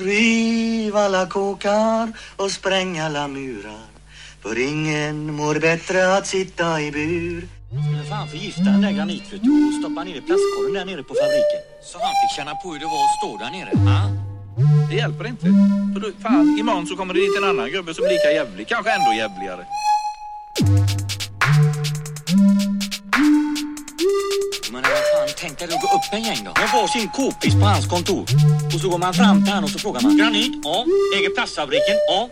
Riv alla kåkar och spräng alla murar För ingen mår bättre att sitta i bur Skulle fan förgifta den där granitfötter och stoppa ner i plastkorgen där nere på fabriken. Så han fick känna på hur det var att stå där nere. Ha? Det hjälper inte. För då, fan, imorgon så kommer det dit en annan gubbe som är lika jävlig. Kanske ändå jävligare. Tänk dig att gå upp en gäng då. Med varsin kopis på hans kontor. Och så går man fram till han och så frågar man. Granit? Ja. Äger plastfabriken? Ja.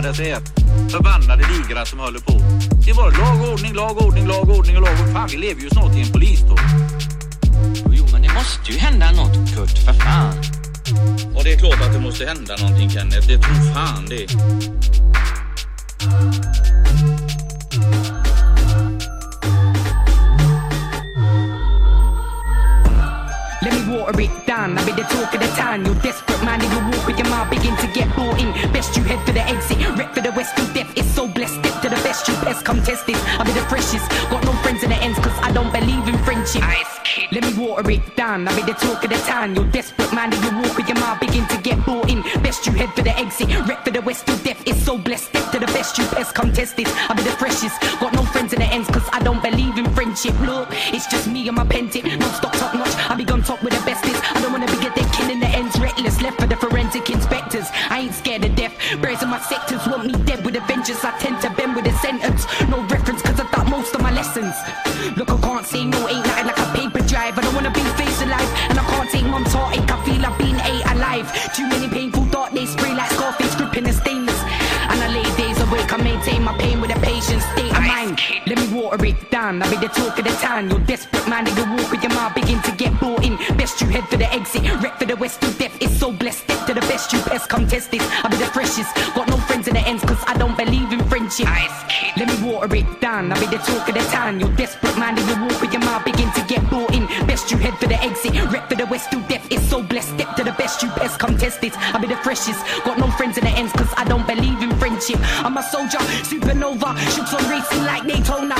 Med? Dessa är förbannade ligrar som håller på. Det är bara lag, ordning, lag, ordning, lag, ordning och lag. Fan, vi lever ju snart i en polisstat. Jo men det måste ju hända något Kurt, för fan. Och det är klart att det måste hända någonting Kenneth. Det tror fan det. Water it down. I be the talk of the town. You're desperate, man. If you walk with your mouth, begin to get bought in. Best you head for the exit. Rep for the west till death. It's so blessed. Step to the best. You best come test this. I'll be the freshest. Got no friends in the ends, cause I don't believe in friendship. Ice kid. Let me water it down. I be the talk of the town. You're desperate, man. If you walk with your mouth, begin to get bought in. Best you head for the exit. Rep for the west till death. It's so blessed. Step to the best. You best come test this. I'll be the freshest. Got no friends in the ends, cause I don't believe in friendship. Look, it's just me and my pen tip. Non stop top notch. I be on top with the in my sectors want me dead with a vengeance. I tend to bend with a sentence. No reference, cause I thought most of my lessons. Look, I can't say no, ain't nothing like a paper drive. I don't wanna be face alive. And I can't take mom's heartache. I feel I've been ate alive. Too many painful dark days spray like Scarface gripping the stainless. And I lay days awake, I maintain my pain with a patient state of mind. Let me water it down, I be the talk of the town. You're desperate, man, if you walk with your mouth, begin to get bought in. Best you head for the exit, rep for the west come test this. I be the freshest, got no friends in the ends, cause I don't believe in friendship. Let me water it down, I'll be the talk of the town. You're desperate, man, if you walk with your mouth, begin to get bought in. Best you head for the exit, rep for the west till death. It's so blessed, step to the best, you best come test this. I be the freshest, got no friends in the ends, cause I don't believe in friendship. I'm a soldier, supernova, shoots on racing like Daytona.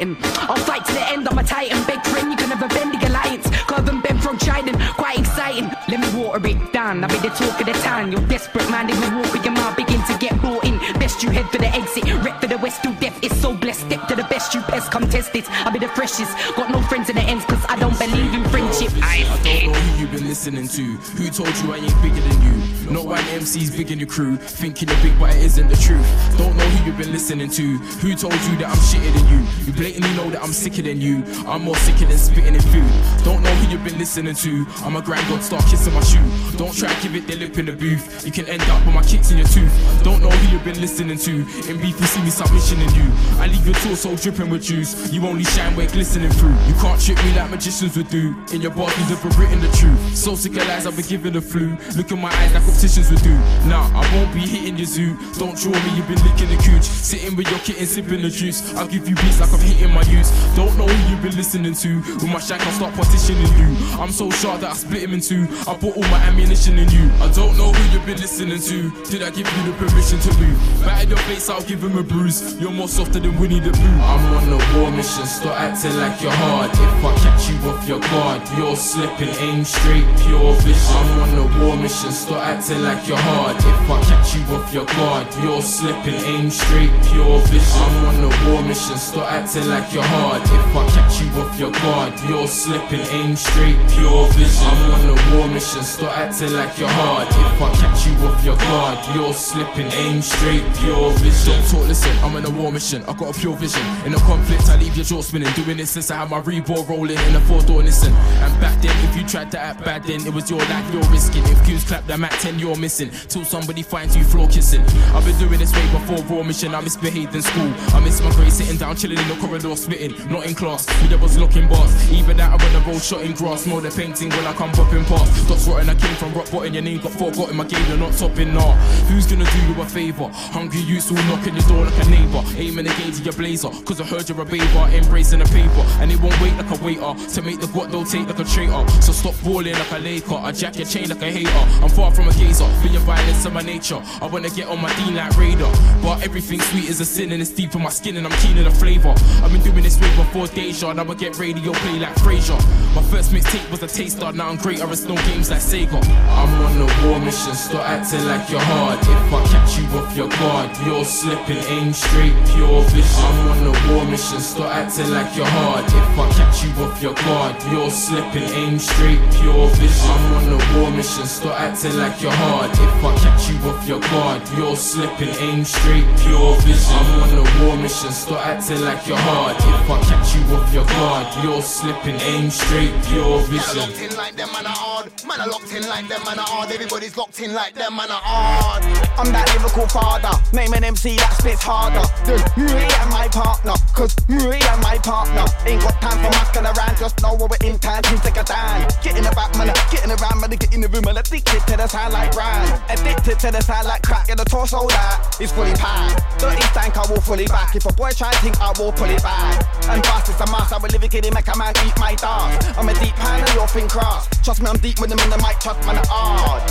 Way I'm frightened. I'll fight to the end, I'm a titan. Big friend, you can never bend the alliance. Curve and bend from Trident, quite exciting. Let me water it down, I'll be the talk of the town. You're desperate, man, if you walk with your mouth, begin to get bought in. Best you head for the exit, rep for the west till death. It's so blessed, step to the best, you best come test it. I'll be the freshest, got no friends in the ends, cause I don't believe in friendship. I don't know who you've been listening to. Who told you I ain't bigger than you? No one MC's big in your crew. Thinking you're big, but it isn't the truth. Don't know who you've been listening to. Who told you that I'm shitter than you? You blatantly know that I'm sicker than you. I'm more sicker than spitting in food. Don't know who you've been listening to. I'm a grind god, start kissing my shoe. Don't try give it the lip in the booth. You can end up with my kicks in your tooth. Don't know who you've been listening to. In beef, you see me submission in you. I leave your torso dripping with juice. You only shine where glistening through. You can't trick me like magicians would do. In your bars, you've never written the truth. So sick of lies, I've been given the flu. Look in my eyes like opticians would do. Nah, I won't be hitting your zoo. Don't draw me, you've been licking the cooch. Sitting with your kitten, sipping the juice. I'll give you beats like I'm hitting my use. Don't know who you've been listening to. With my shank, I'll start partitioning you. I'm so sharp that I split him in two. I put all my ammunition in you. I don't know who you've been listening to. Did I give you the permission to move? In your face, I'll give him a bruise. You're more softer than Winnie the Pooh. I'm on a war mission, start acting like you're hard. If I catch you off your guard, you're slipping, aim straight, pure vision. I'm on a war mission, start acting like you're hard. If I catch you off your guard, you're slipping, aim straight, pure vision. I'm on a war mission, start acting like you're hard. If I catch you off your guard. You're slipping, aim straight, pure vision. I'm on a war mission, start acting like you're hard. If I catch you off your guard, you're slipping, aim straight, pure vision. Don't talk, listen, I'm on a war mission, I got a pure vision. In a conflict, I leave your jaw spinning. Doing it since I had my reborn rolling in a four door Nissan. And back then, if you tried to act bad, then it was your life you're risking. If Q's clap them at 10, you're missing. Till somebody finds you floor kissing. I've been doing this way before raw mission. I misbehaved in school. I miss my grade sitting down, chilling in the corridor, spitting. Not in class, me there was looking bars. Even that I run the road, shot in grass. More the painting when I come popping past. Dots rotten, I came from rock bottom. Your name got forgotten, my game, you're not topping, nah. Who's gonna do you a favor? Hungry youths all knocking your door like a neighbor. Aiming again to your blazer. Cause I heard you're a baber, embracing the paper. And it won't wait like a waiter. To make the guat, they'll take like a traitor. So stop balling like a Laker. I jack your chain like a hater. I'm far from a gazer, being violence in my nature. I wanna get on my Dean like Raider. But everything sweet is a sin and it's deep in my skin and I'm keen in the flavour. I've been doing this way before Deja. Now I get radio play like Frasier. My first mixtape was a taster, now I'm greater. It's no games like Sega. I'm on a war mission, start acting like you're hard. If I catch you off your guard, you're slipping, aim straight, pure vision. I'm on a war mission, start acting like you're hard. If I catch you off your guard, you're slipping, aim straight, pure vision. I'm on a war mission, start acting like you're hard. If I catch you off your guard, you're slipping, aim straight, pure vision. I'm on a war mission, start acting like you're hard. If I catch you off your guard, you're slipping, aim straight, pure vision. locked in like them, man, I hard. Man, I locked in like them, man, I hard. Everybody's locked in like them, man, I hard. I'm that lyrical father. Name an MC that spits harder than me and my partner. Cause me and my partner ain't got time for around. Just know what we're in time take a stand. Getting about, man, getting around, man, get in the room, man, addicted to the sound like brand. Addicted to the sound like crack in the torso that is fully packed. Dirty stank, I will fully back. If a boy try think, I will pull it back. And fast is a mass, I will live it, kid, make a man eat my dance. I'm a deep hand and you're thin cross. Trust me, I'm deep with them in the mic, trust man, I'm hard.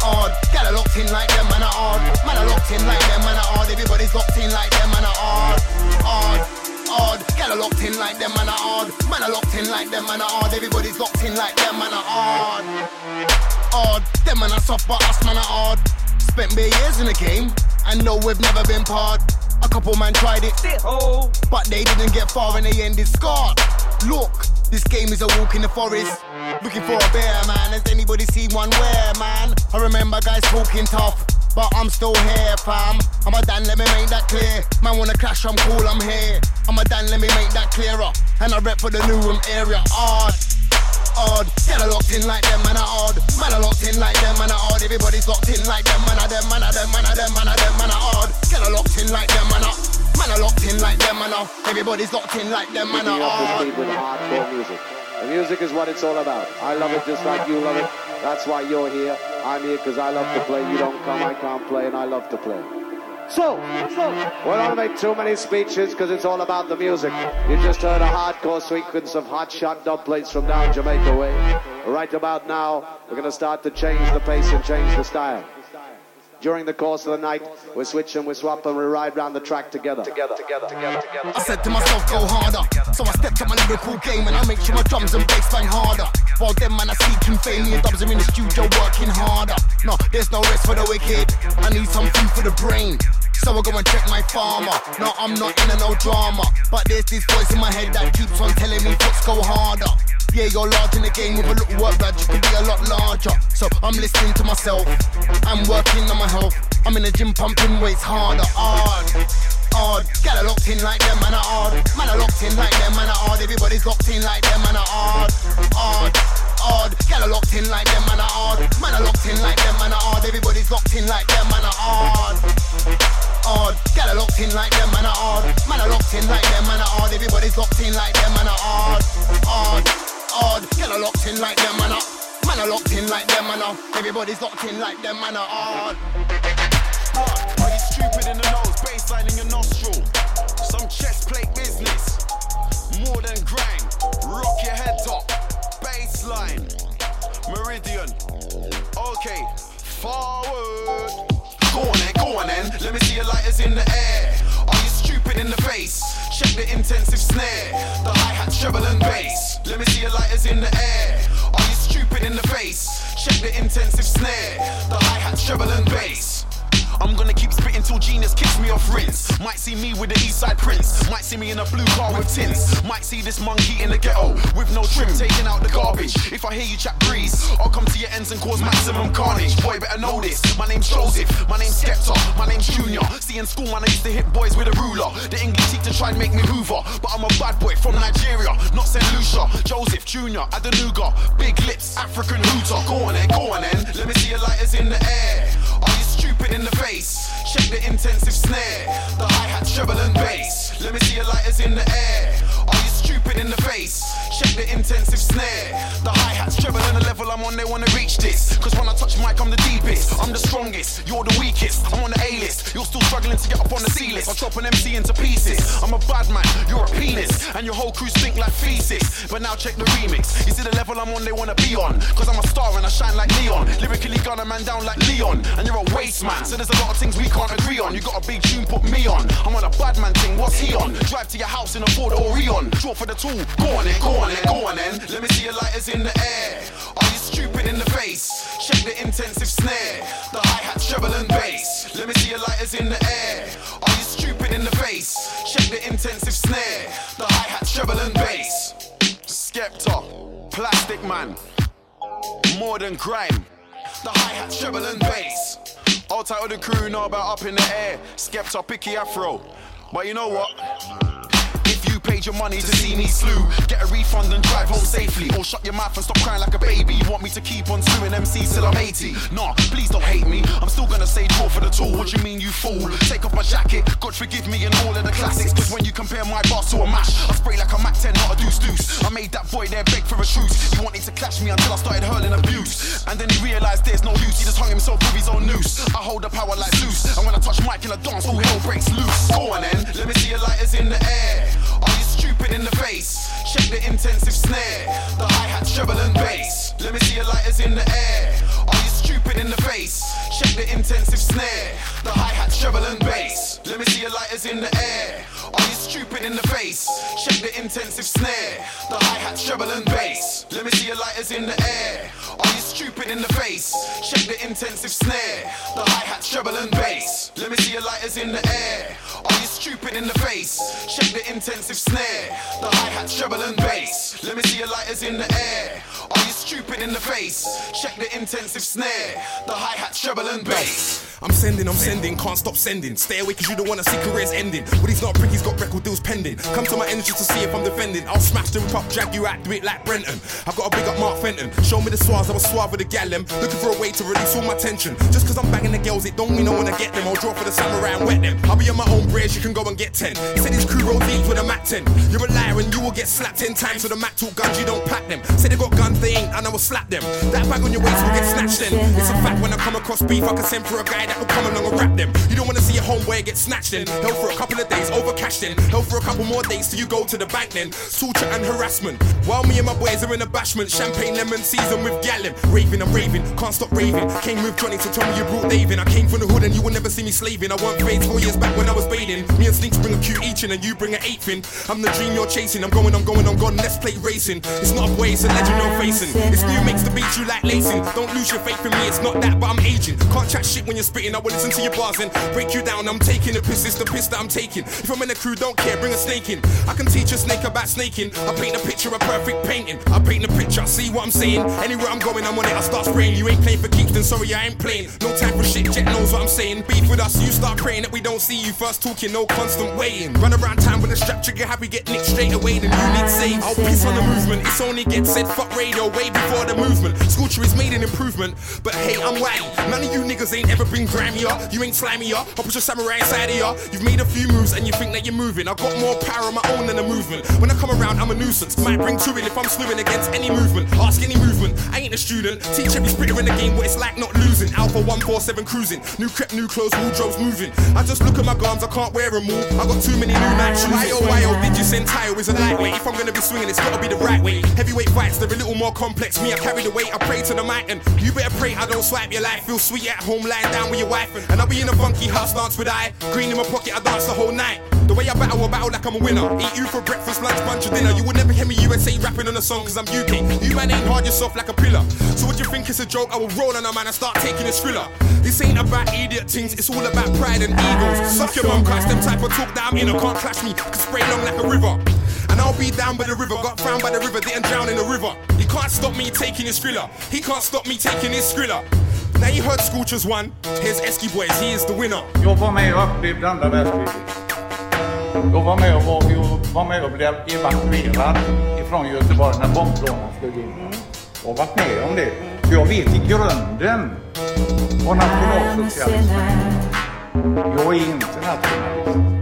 Hard. Got a locked in like them, man, I hard. Man, I locked in like them, man, I hard. Everybody's locked in like them, man, I hard. Hard. Hard. Got a locked in like them, man, I hard. Man, I locked in like them, man, I hard. Everybody's locked in like them, man, I hard. Hard. Them man, I soft, but us, man, I hard. Spent bare years in the game, and no, we've never been part. A couple man tried it, but they didn't get far and they ended scarred. Look, this game is a walk in the forest. Looking for a bear, man. Has anybody seen one where, man? I remember guys talking tough, but I'm still here, fam. I'm a Dan, let me make that clear. Man wanna clash, I'm cool, I'm here. I'm a Dan, let me make that clearer. And I rep for the new room area. Hard, hard. Get a locked in like them, man, I hard. Man, I locked in like them, man, I hard. Everybody's locked in like them, man, I them, man, I them, man, I them, man, I them, man, I hard. Get a locked in like them, man, I. Man, I locked in like them, man, I. Everybody's locked in like them, man, I Picking up the hard. speed with hardcore music. The music is what it's all about. I love it just like you love it. That's why you're here. I'm here because I love to play. You don't come, I can't play, and I love to play. So, we don't make too many speeches because it's all about the music. You just heard a hardcore sequence of hot shot dub plates from down Jamaica way. Right about now, we're going to start to change the pace and change the style. During the course of the night, we switch and we swap and we ride round the track together. Together, together, together, together. I said to myself, go harder. So I stepped up my lyrical game and I make sure my drums and bass bang harder. While them man are seeking fame, me and dubs are in the studio working harder. No, there's no rest for the wicked. I need some food for the brain. So I go and check my farmer. No, I'm not in no drama. But there's this voice in my head that keeps on telling me, let's go harder. Yeah, you're large in the game with a little work, but you could be a lot larger. So I'm listening to myself. I'm working on my health. I'm in the gym pumping weights harder, hard hard. Get a locked in like them, man, are hard. Man, are locked in like them, man, are hard. Everybody's locked in like them, man, are hard. Hard, hard. Get a locked in like them, man, are hard. Man, are locked in like them, man, are hard. Everybody's locked in like them, man, are hard. Hard. Get a locked in like them, man, are hard. Man, are locked in like them, man, are hard. Everybody's locked in like them, man, are hard. Hard, hard. Get a locked in like them, man, are. Man, are locked in like them, man, are. Everybody's locked in like them, man, are hard. Are you stupid in the nose? Baseline in your nostril. Some chest plate business. More than grind. Rock your head top. Baseline. Meridian. Okay. Forward. Go on then, go on then. Let me see your lighters in the air. Are you stupid in the face? Check the intensive snare. The hi hat, treble and bass. Let me see your lighters in the air. Are you stupid in the face? Check the intensive snare. The hi hat, treble and bass. I'm gonna keep spitting till Geeneus kicks me off rinse. Might see me with the East Side Prince. Might see me in a blue car with tints. Might see this monkey in the ghetto with no trim taking out the garbage. If I hear you chat breeze, I'll come to your ends and cause maximum carnage. Boy, better know this. My name's Joseph, my name's Skepta, my name's Junior. See in school, man, I used to hit boys with a ruler. The English teacher tried to make me Hoover, but I'm a bad boy from Nigeria, not St. Lucia. Joseph Junior, Adenuga, big lips, African hooter. Go on then, go on then. Let me see your lighters in the air. Stupid in the face? Check the intensive snare, the hi hat, treble and bass. Let me see your lighters in the air. Are you stupid in the face? Check the intensive snare, the hi hats, treble and the level I'm on. They wanna reach this, cause when I touch mic, I'm the deepest. I'm the strongest, you're the weakest. I'm on the A list, you're still struggling to get up on the C list. I'll chop an MC into pieces. I'm a bad man, you're a penis, and your whole crew stink like feces. But now check the remix. You see the level I'm on, they wanna be on, cause I'm a star and I shine like neon. Lyrically gun a man down like Leon, and you're a waste man. So there's a lot of things we can't agree on. You got a big tune, put me on. I'm on a bad man thing, what's he on? Drive to your house in a Ford Orion. Draw for the tool, go on then, go on then, go on then. Let me see your lighters in the air. Are you stupid in the face? Check the intensive snare, the hi hat, treble and bass. Let me see your lighters in the air. Are you stupid in the face? Check the intensive snare, the hi hat, treble and bass. Skepta, Plastic Man, more than grime. The hi hat, treble and bass. All tight of the crew know about up in the air. Skepta, picky afro. But you know what? Paid your money to see me slew, get a refund and drive home safely. Or shut your mouth and stop crying like a baby. You want me to keep on slewing MCs till I'm 80? Nah, please don't hate me. I'm still gonna say draw for the tool. What you mean, you fool? Take off my jacket, God forgive me and all of the classics. Cause when you compare my boss to a mash, I spray like a Mac 10, not a deuce deuce. I made that boy there beg for a truce. He wanted to clash me until I started hurling abuse. And then he realized there's no use. He just hung himself with his own noose. I hold the power like Zeus. And when I touch mic in a dance, all hell breaks loose. Go on then, let me see your lighters in the air. Stupid in the face? The intensive snare, the hi hat, treble and bass. Let me see your lighters in the air. Stupid in the face? Check the intensive snare, the hi hat, treble and bass. Let me see your lighters in the air. Are you stupid in the face? Check the intensive snare, the hi hat, treble and bass. Let me see your lighters in the air. Are you stupid in the face? Check the intensive snare, the hi hat, treble and bass. Let me see your lighters in the air. Are you stupid in the face? Check the intensive snare, the hi hat, treble and bass. Let me see your lighters in the air. Are you stupid in the face? Check the intensive snare, the hi hat, treble and bass. I'm sending, I'm sending, can't stop sending. Stay away cause you don't wanna see careers ending. But he's not prick, he's got record deals pending. Come to my entrance to see if I'm defending. I'll smash them up, drag you out, do it like Brenton. I've got a big up Mark Fenton. Show me the swaz, I was suave with the gallem. Looking for a way to release all my tension. Just cause I'm banging the girls, it don't mean I wanna get them. I'll draw for the samurai and wet them. I'll be on my own bridge, you can go and get 10. He said his crew roll deep with a Mac 10. You're a liar and you will get slapped 10 times with a Mac talk guns, you don't pack them. Say they got guns, they ain't, and I will slap them. That bag on your waist will get snatched then. It's a fact when I come across beef, I can send for a guy that will come along and rap them. You don't wanna see your homeboy get snatched in. Held for a couple of days, over cashed in. Held for a couple more days till you go to the bank then. Torture and harassment. While me and my boys are in a bashment, champagne lemon season with gallon. Raving, I'm raving, can't stop raving. Came with Johnny to tell me you brought David. I came from the hood and you will never see me slaving. I weren't paid four years back when I was bathing. Me and Slinks bring a cute each in and you bring an eighth in. I'm the dream you're chasing. I'm going, I'm going, I'm gone. Let's play racing. It's not a way, it's a legend you're facing. It's new makes the beat you like lacing. Don't lose your faith in me, it's not that, but I'm aging. Can't chat shit when you're spitting. I will listen to your bars and break you down. I'm taking the piss, it's the piss that I'm taking. If I'm in a crew, don't care, bring a snake in. I can teach a snake about snaking. I paint a picture, a perfect painting. I paint the picture, see what I'm saying. Anywhere I'm going, I'm on it, I start spraying. You ain't playing for keeps, then sorry, I ain't playing. No time for shit, Jet knows what I'm saying. Beef with us, you start praying that we don't see you first talking, no constant waiting. Run around town with a strap trigger, happy get nicked straight away, then you need save. I'll piss on the movement, it's only get said fuck radio way before the movement. Sculpture is made an improvement, but hey, I'm waggy. None of you niggas ain't ever been grimier. You ain't slimier. I'll put your samurai inside of ya. You've made a few moves and you think that you're moving. I got more power on my own than a movement. When I come around, I'm a nuisance. Might bring to it if I'm slewing against any movement. Ask any movement. I ain't a student. Teach every spitter in the game what it's like not losing. Alpha 147 cruising. New crep, new clothes, wardrobes moving. I just look at my guns, I can't wear them all. I got too many new shoes. Why oh, why oh, did you send Tayo is a lightweight? If I'm gonna be swinging, it's gotta be the right way. Heavyweight fights, they're a little more complex. Me, I carry the weight, I pray to the mountain. You better pray I don't swipe your life. Feel sweet at home, lying down with your wife. And I'll be in a funky house dance with I. Green in my pocket, I dance the whole night. The way I battle, I battle like I'm a winner. Eat you for breakfast, lunch, bunch of dinner. You would never hear me USA rapping on a song, cause I'm UK. You man ain't hard yourself like a pillar. So what you think it's a joke? I will roll on a man and start taking a thriller. This ain't about idiot things, it's all about pride and egos. Suck your mum, cause them type of talk that I'm in, can't clash me, cause spray long like a river. And I'll be down by the river, got found by the river, didn't drown in the river. He can't stop me taking his thriller, he can't stop me taking his thriller. Now you heard Scoochers won, here's Esky Boys, he is the winner. Jag var med och upplevde andra världskriget. Jag var med och var, jag var med och blev evakuerad ifrån Göteborg när bombplanen skulle in. Jag har varit med om det. För jag vet i grunden vad nationalsocialism är. Jag är inte nationalist.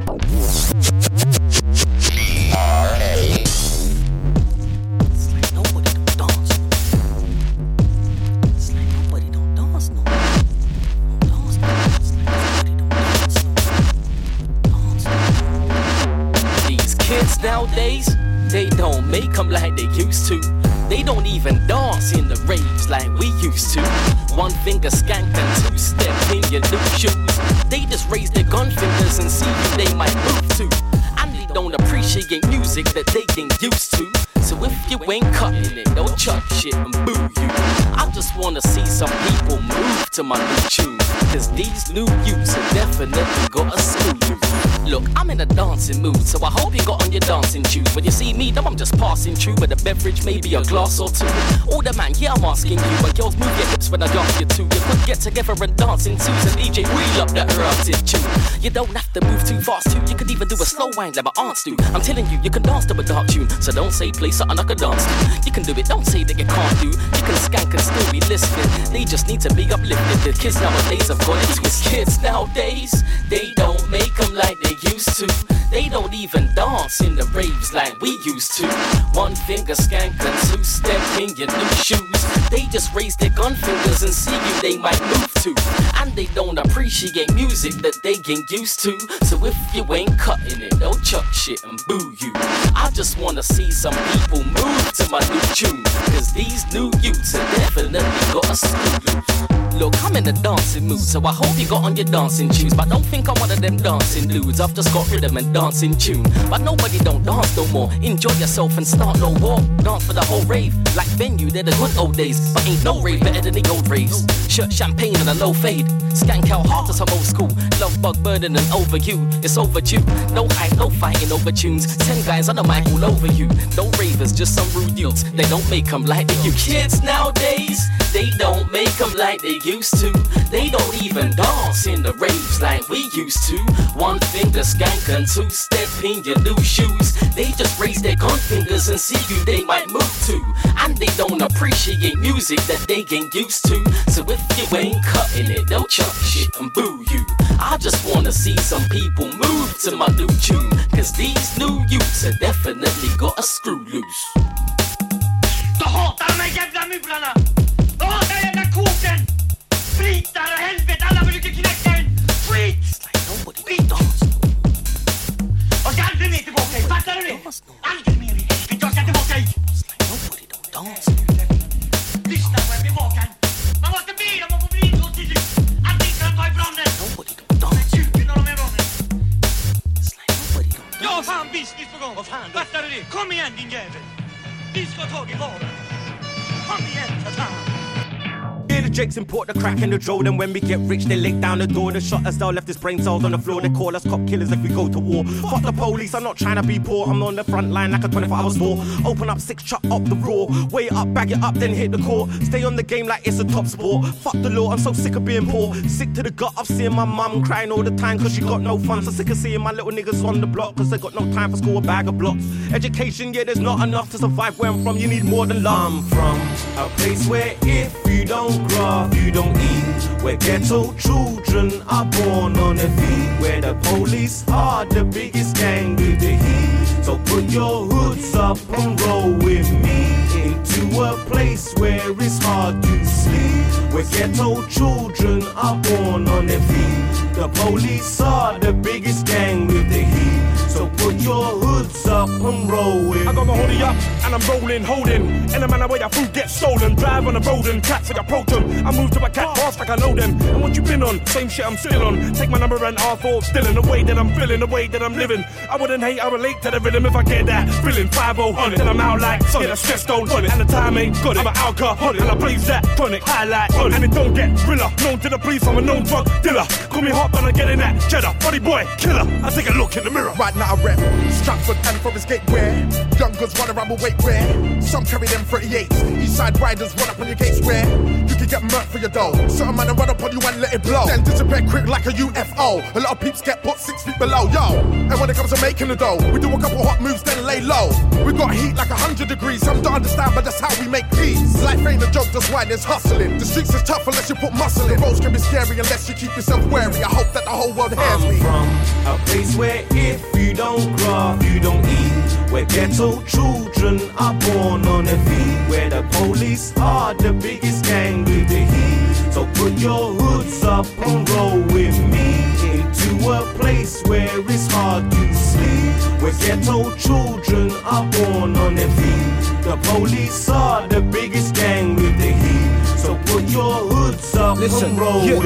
They don't make them like they used to. They don't even dance in the raves like we used to. One finger skank and two step in your new shoes. They just raise their gun fingers and see who they might move to. And they don't appreciate music that they get used to. So if you ain't cutting it, don't chuck shit and boo you. I just wanna see some people move to my new tune. Cause these new youths have definitely got a school you. Look, I'm in a dancing mood, so I hope you got on your dancing shoes. When you see me, though, I'm just passing through with a beverage, maybe a glass or two. All the man, yeah, I'm asking you, but girls move your hips when I dance you too. You could get together and dance in twos and DJ wheel up that erotic tune. You don't have to move too fast too. You could even do a slow wind like my aunts do. I'm telling you, you can dance to a dark tune, so don't say play something I could dance to. You can do it, don't say that you can't do. You can skank and still be listening. They just need to be uplifted. The kids nowadays have got it twisted. Kids nowadays, they don't make them like they used to. They don't even dance in the raves like we used to. One finger skank and two step in your new shoes. They just raise their gun fingers and see you they might move to. And they don't appreciate music that they get used to. So if you ain't cutting it, they'll chuck shit and boo you. I just wanna see some people move to my new tune. Cause these new youths have definitely got a school Look, I'm in a dancing mood, so I hope you got on your dancing shoes. But don't think I'm one of them dancing dudes. I've just got rhythm and dancing tune. But nobody don't dance no more. Enjoy yourself and start no war. Dance for the whole rave. Like venue, they're the good old days. But ain't no rave better than the old raves. Shirt champagne a low fade. Skank out hard to some old school. Love bug burning and over you. It's overdue. No hype, no fighting over tunes. Ten guys on the mic all over you. No ravers, just some rude youths. They don't make them like they used. Kids nowadays, they don't make them like they used to. They don't even dance in the raves like we used to. One finger skank and two step in your new shoes. They just raise their gun fingers and see you they might move to. And they don't appreciate music that they get used to. So if you ain't cutting it, they'll chuck shit and boo you. I just wanna see some people move to my new tune. Cause these new youths have definitely got a screw loose. Aldrig mer i helvete, jag ska tillbaka hit! Lyssna på en bevakare! Jag har fan business på gång! Fattar du det? Kom igen din jävel! Vi ska ha tag i varan! Kom igen för fan! Hear the jakes import the crack in the draw. Then when we get rich, they lick down the door. And the shot us down, left his brain cells on the floor. They call us cop killers if we go to war. Fuck the police, I'm not trying to be poor. I'm on the front line like a 24 hour store. Open up six, chop up the raw. Weigh it up, bag it up, then hit the core. Stay on the game like it's a top sport. Fuck the law, I'm so sick of being poor. Sick to the gut of seeing my mum crying all the time cause she got no funds. So sick of seeing my little niggas on the block cause they got no time for school, a bag of blocks. Education, yeah, there's not enough to survive where I'm from. You need more than love. I'm from a place where if you don't you don't eat. Where ghetto children are born on their feet. Where the police are the biggest gang with the heat. So put your hoods up and roll with me into a place where it's hard to sleep. Where ghetto children are born on their feet. The police are the biggest gang with the heat. So put your hoods up and roll with I got my me. rollie up and I'm rolling, holding. In a manner where your food gets stolen. Drive on the road and cats like approach them. I move to a cat fast like I know them. And what you been on? Same shit I'm still on. Take my number and R4 still in the way that I'm feeling, the way that I'm living. I wouldn't hate, I relate to the rhythm if I get that feeling 5 on it. Then I'm out like Sonic, a stress don't on it. And the time ain't got it. I'm an alcoholic and I blaze that tonic highlight on it. And it don't get realer. Known to the police, I'm a known drug dealer. Call me hot, but I get in that cheddar. Body boy, killer. I take a look in the mirror. Right now I rep. Stratford and Forest Gate where Young girls run around with weight where Some carry them 38s East side riders run up on your gates where You can get murked for your dough. Certain man run up on you and let it blow. Then disappear quick like a UFO A lot of peeps get put six feet below. Yo, and when it comes to making the dough We do a couple hot moves then lay low. We got heat like a hundred degrees. Some don't understand but that's how we make peace. Life ain't a joke that's why there's hustling. The streets is tough unless you put muscle in. The roads can be scary unless you keep yourself wary. I hope that the whole world hears I'm me. from a place where if you don't grow, you don't eat. Where ghetto children are born on their feet. Where the police are the biggest gang with the heat. So put your hoods up and roll with me into a place where it's hard to sleep. Where ghetto children are born on their feet. The police are the Listen, yeah,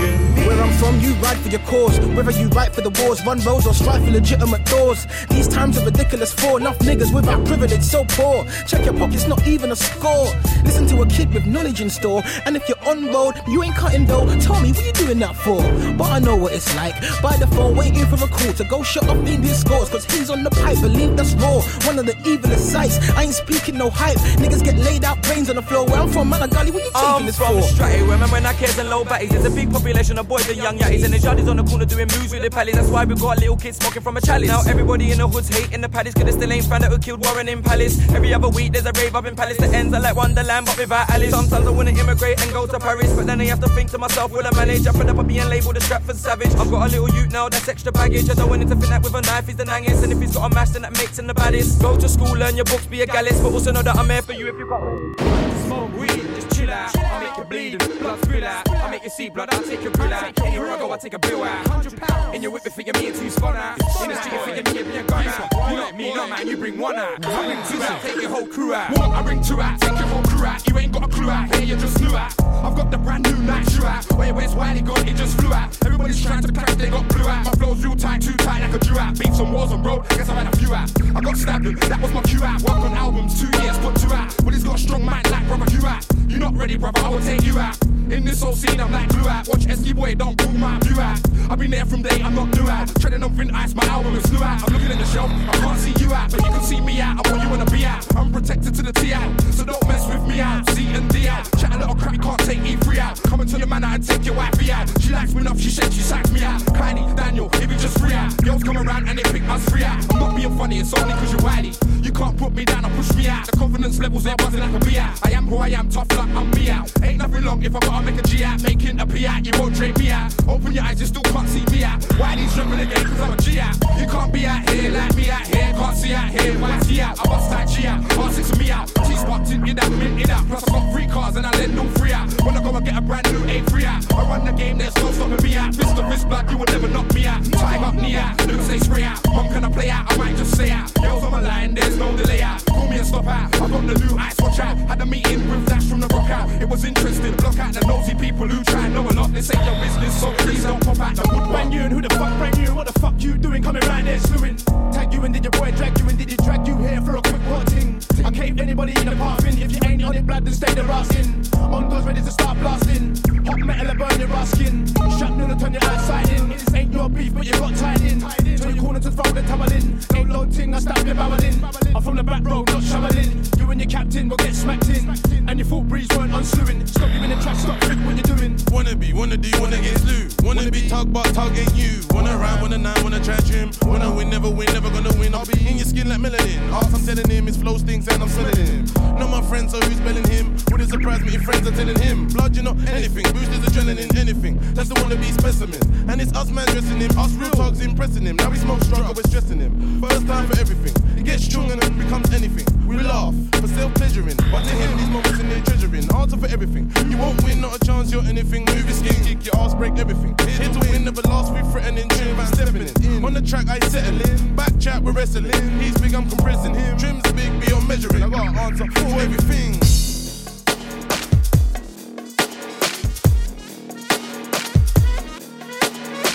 where I'm from, you ride for your cause. Whether you fight for the wars, run roads, or strive for legitimate doors. These times are ridiculous for enough niggas without privilege, so poor. Check your pockets, not even a score. Listen to a kid with knowledge in store. And if you're on road, you ain't cutting dough. Tell me, what you doing that for? But I know what it's like. By the phone, waiting for a call to go shut up in his scores. Cause he's on the pipe, believe that's raw. One of the evilest sights. I ain't speaking no hype. Niggas get laid out brains on the floor. Where I'm from, man, Gully, what you taking I'm this from for? Stratty, where man when I cares and low batties. There's a big population of boys and young yatties, and the shawties on the corner doing moves with the pallies. That's why we got a little kids smoking from a chalice. Now everybody in the hoods hating the paddies, cause they still ain't found out who killed Warren in Palace. Every other week there's a rave up in Palace that ends are like Wonderland, but without Alice. Sometimes I wanna immigrate and go to Paris, but then I have to think to myself, will I manage? I fed up of being labelled a Stratford savage. I've got a little youth now, that's extra baggage. I don't want him to think that with a knife he's the nangest, and if he's got a mash, then that makes him the baddest. Go to school, learn your books, be a gallus, but also know that I'm here for you if you got Smoke weed, just chill out. I'll make you bleed and blood spill out. I'll make you see blood, I'll take your grill out. Anywhere I go, I take a bill out. Hundred pound in your whip, figure me and two spun out. In the street, you figure me and be a gun out. You not me, no man, you bring one out. I bring two out, take your whole crew out. What? I bring two out, take your whole crew out. You ain't got a clue out, here you just flew out. I've got the brand new night shoe out. Wait, where's Wiley gone? It just flew out. Everybody's trying to crash, they got blew out. My flow's real tight, too tight like a drew out. Beat some wars on road, guess I had a few out. I got stabbed, that was my cue out. Work on albums, two years, put two out. But he's got a strong mind like Hugh out. You not ready, brother, I will take you out. In this whole scene, I'm like glue out. Watch Eskiboy, don't pull my view out. I've been there from day, I'm not new out. Treading on thin ice, my album is new out. I'm looking at the shelf, I can't see you out, but you can see me out. I want you wanna be out. I'm protected to the T out, so don't mess with me out. C and D out. Chat a little crap, you can't take E3 out. Come into your man out and take your wifey out. She likes me enough, she said she sacked me out. Kleiny, Daniel, if you just free out. Girls come around and they pick us free out. I'm not being funny, it's only cause you're wily. You can't put me down or push me out. The confidence levels ain't buzzing like a be out. I am who I am, tough luck, I'm me out. Ain't nothing long if I gotta make a G out. Making a P out, you won't trade me out. Open your eyes, you still can't see me out. Wiley's jumping again cause I'm a G out. You can't be out here like me out here. Can't see out here, why see out? I bust that G out. Pass six me out. T spot in that, mint in out. Plus I got three cars and I lend them free out. I go and get a brand new A3 out. I run the game, there's no stopping me out. Fist to fist blood, you will never knock me out. Time up knee out. Luke say spray out. Mom, can I play out? I might just say out. Girls on my line, there's no delay out. Call me and stop out. I got the new ice, watch out. Had a meeting with Dash from the Roc out. It was interesting. Block out the nosy people who try and know a lot. This ain't your business, so please don't pop out the woodwork. Brand you and who the fuck brand you? What the fuck you doing coming round there slewing? Tag you and did your boy drag you and did he drag you here for a quick watching? I cave anybody in the parking. If you ain't on it, blood, then stay the raskin. On doors ready to start blasting. Hot metal and burn your raskin. Shrapnel to turn your outside in. This ain't your beef, but you got tied in. Turn your corner to throw the towel in. Ain't low ting, I stab your barrel in. I'm from the back row, not shoveling. You and your captain will get smacked in. And your full breeze weren't unslewing. Stop you in the track, stop quick what you're doing. Wanna be, wanna do, wanna get slew. Wanna be tug, but tug ain't you. Wanna rhyme, wanna nine, wanna try trim. Wanna win, never win, never gonna win. I'll be in your skin like melanin. Ask I'm telling him, his flow stinks and I'm smelling him. Not my friends, so who's spelling him? Would it surprise me if friends are telling him? Blood, you're not anything. Boosters adrenaline, anything. That's the wanna be specimen. And it's us man dressing him. Us real talks impressing him. Now we smoke struggle, we're stressing him. First time for everything. It gets strong and then becomes anything. We laugh for self pleasuring. But to him, these moments in there treasuring. Answer for everything. You won't win, not a chance, you're anything. Move your skin, kick your ass, break everything. Here to win, never last, we threatening. Trim, I'm stepping in. On the track, I settle in. Back chat, we're wrestling. He's big, I'm compressing him. Trim's big, beyond measure. measuring. I got an answer for everything.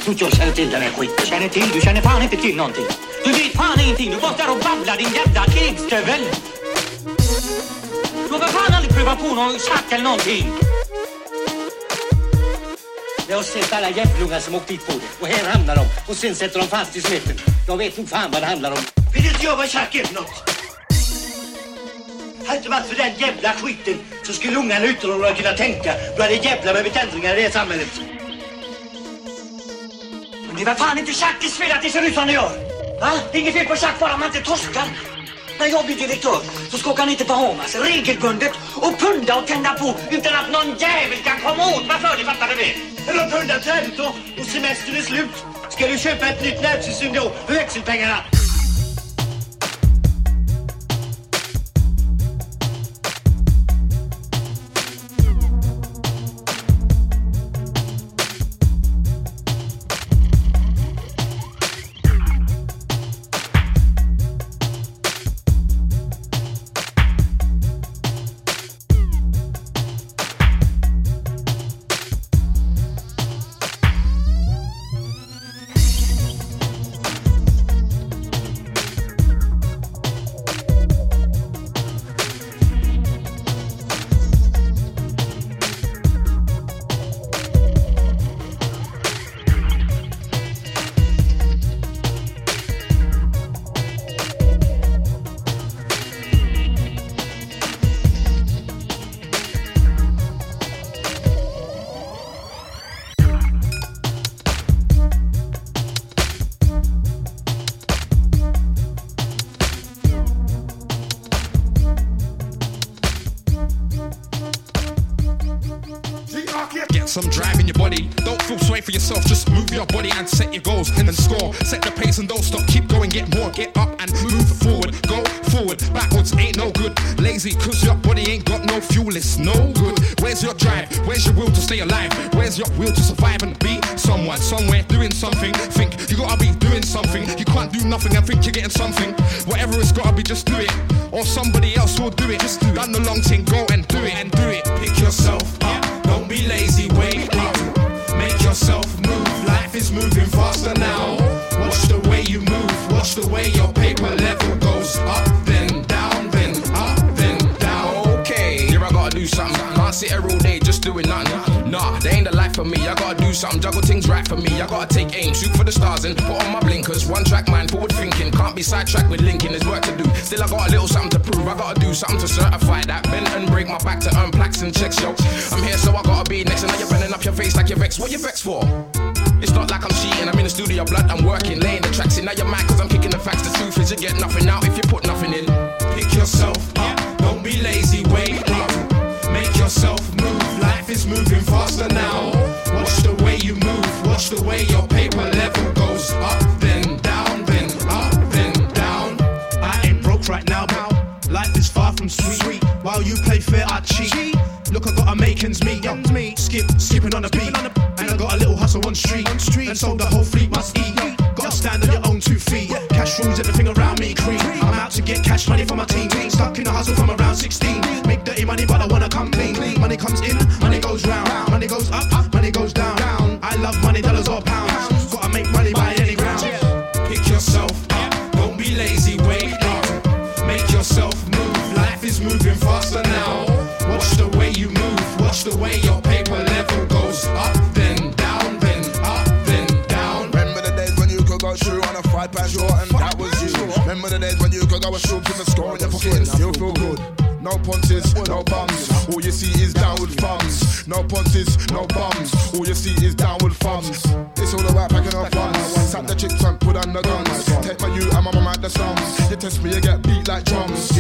Tror jag känner till den här skiten. Känner till? Du känner fan inte till någonting. Du vet fan ingenting. Du bara står och babblar din jävla krigstövel. För fan aldrig prövat på någon schack eller någonting. Jag har sett alla jävlungar som åkt dit på det. Och här hamnar de. Och sen sätter de fast i smeten. Jag vet nog fan vad det handlar om. Vet inte jag vad schack är för något? Hade inte varit för den jävla skiten så skulle ungarna att kunna tänka. Då hade jävla med ändringar i det här samhället. Men det är väl fan inte Tjackis fel att det ser ut som det gör? Va? Det är inget fel på Tjack bara man inte torskar. När jag blir direktör så ska han inte Bahamas regelbundet och punda och tända på utan att någon jävel kan komma åt mig för det, fattar du det? Eller punda färdigt och semestern är slut. Ska du köpa ett nytt nervsystem då för växelpengarna? You gotta be doing something. You can't do nothing and think you're getting something. Whatever it's gotta be, just do it. Or somebody else will do it. Just do it. Done the long thing, go and do it and do it. Pick yourself up, don't be lazy, wake up. Make yourself move, life is moving faster now. Watch the way you move, watch the way your paper level goes up, then down, then up, then down. Okay, here I gotta do something. Can't sit here all day just doing nothing. Nah, they ain't the life for me. I do something, juggle things right for me. I gotta take aim, shoot for the stars and put on my blinkers. One track mind, forward thinking. Can't be sidetracked with linking, there's work to do. Still, I got a little something to prove. I gotta do something to certify that. Bend and break my back to earn plaques and checks, yo. I'm here, so I gotta be next. And now you're bending up your face like you're vexed. What you vexed for? It's not like I'm cheating, I'm in the studio, blood, I'm working, laying the tracks in. Now you're mad cause I'm kicking the facts. The truth is, you get nothing out if you put nothing in. Pick yourself up, don't be lazy, wake up. Make yourself move, life is moving faster now. Watch the way your paper level goes up, then down, then up, then down. I ain't broke right now, pal. Life is far from sweet. While you play fair, I cheat. Look, I got a makings me, young me. Skip, skipping on the beat. And I got a little hustle on street. And so the whole fleet must eat. Gotta stand on your own two feet. Cash rules everything around me, cream. I'm out to get cash money for my team. Stuck in the hustle from around 16. Make dirty money, but I wanna come clean. Money comes in, money goes round. Money goes up, love money, dollars or pounds. Gotta make money by any ground. Pick yourself up, don't be lazy, wake up. Make yourself move, life is moving faster now. Watch the way you move, watch the way your paper level goes up, then down, then up, then down. Remember the days when you could go through on a five pound short and that was you. Remember the days when you could go a with a score in your pocket and still feel good. No punches, no bums. All you see is downward thumbs. No punches, no bums. All you see is downward thumbs. It's all about packing up funds. Tap the chips and put on the guns. Take my you and my mum at the slums. You test me, you get beat like drums.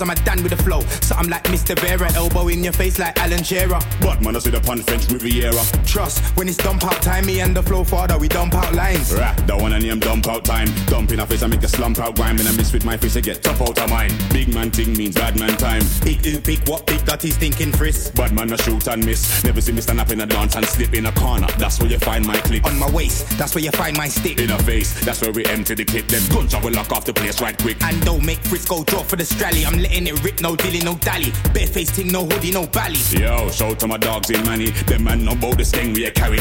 I'm a Dan with the. So I'm like Mr. Vera, elbow in your face like Alan Shearer. But man, I see the pan French Riviera. Trust, when it's dump out time, me and the flow father, we dump out lines. That one and name dump out time. Dump in a face, I make a slump out grime. And I miss with my face, I get top out of mine. Big man thing means bad man time. Big do big, what big that he's thinking frisk. Bad man, I shoot and miss. Never see me stand up in a dance and slip in a corner. That's where you find my clip. On my waist, that's where you find my stick. In a face, that's where we empty the clip. Them gunshot will lock off the place right quick. And don't make Frisco draw for the strally. I'm letting it rip, no dilly, no dally. Barefaced thing, no hoodie, no bally. Yo, shout to my dogs in money. Them man know about the sting we a carry.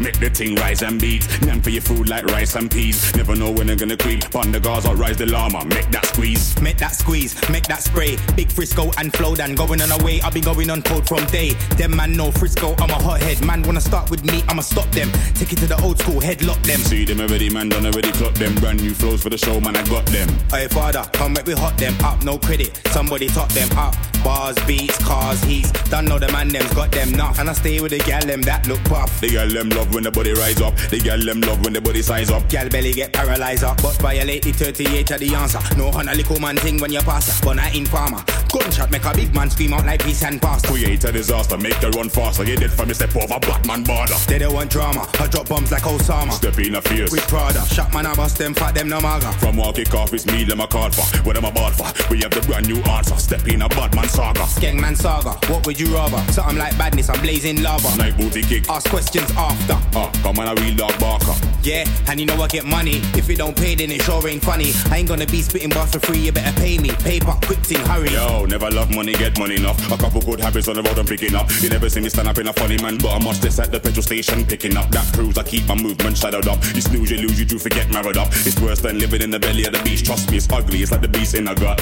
Make the thing rise and beat. None for your food like rice and peas. Never know when they're gonna creep. On the guards or rise the llama. Make that squeeze. Make that squeeze, make that spray. Big Frisco and Flowdan going on away. I've been going on code from day. Them man know Frisco, I'm a hothead. Man wanna start with me, I'ma stop them. Take it to the old school, headlock them. See them already, man, done already clock them. Brand new flows for the show, man, I got them. Hey father, come make we hot them up, no credit. Somebody top them up. Bars, beats, cars, heats. Don't know the man them's got them enough. And I stay with the gal them that look buff. The girl them love when the body rise up. The girl them love when the body size up. Gal belly get paralyzed up. But violate the 38 of the answer. No honor little man thing when you pass. But I in farmer. Gunshot make a big man scream out like peace and pasta. Create a disaster, make the run faster. Get it from me, step over Batman border. They don't want drama. I drop bombs like Osama. Step in a fierce. With Prada. Shot man, I bust them, fat them, no maga. From walk kick off, it's me, them a call for. What am I bought for? We have the brand new answer. Step in a Batman saga. Skengman saga. What would you rather? Something like badness, I'm blazing lava. Night booty kick. Ask questions after. Ah, come on, a real dog barker. Yeah, and you know I get money. If it don't pay, then it sure ain't funny. I ain't gonna be spitting bars for free, you better pay me. Paper, quick thing, hurry. Yo, never love money, get money enough. A couple good habits on the road I'm picking up. You never see me stand up in a funny man, but I'm much this at the petrol station picking up that cruise. I keep my movement shadowed up. You snooze, you lose, you do forget married up. It's worse than living in the belly of the beast. Trust me, it's ugly. It's like the beast in a gut.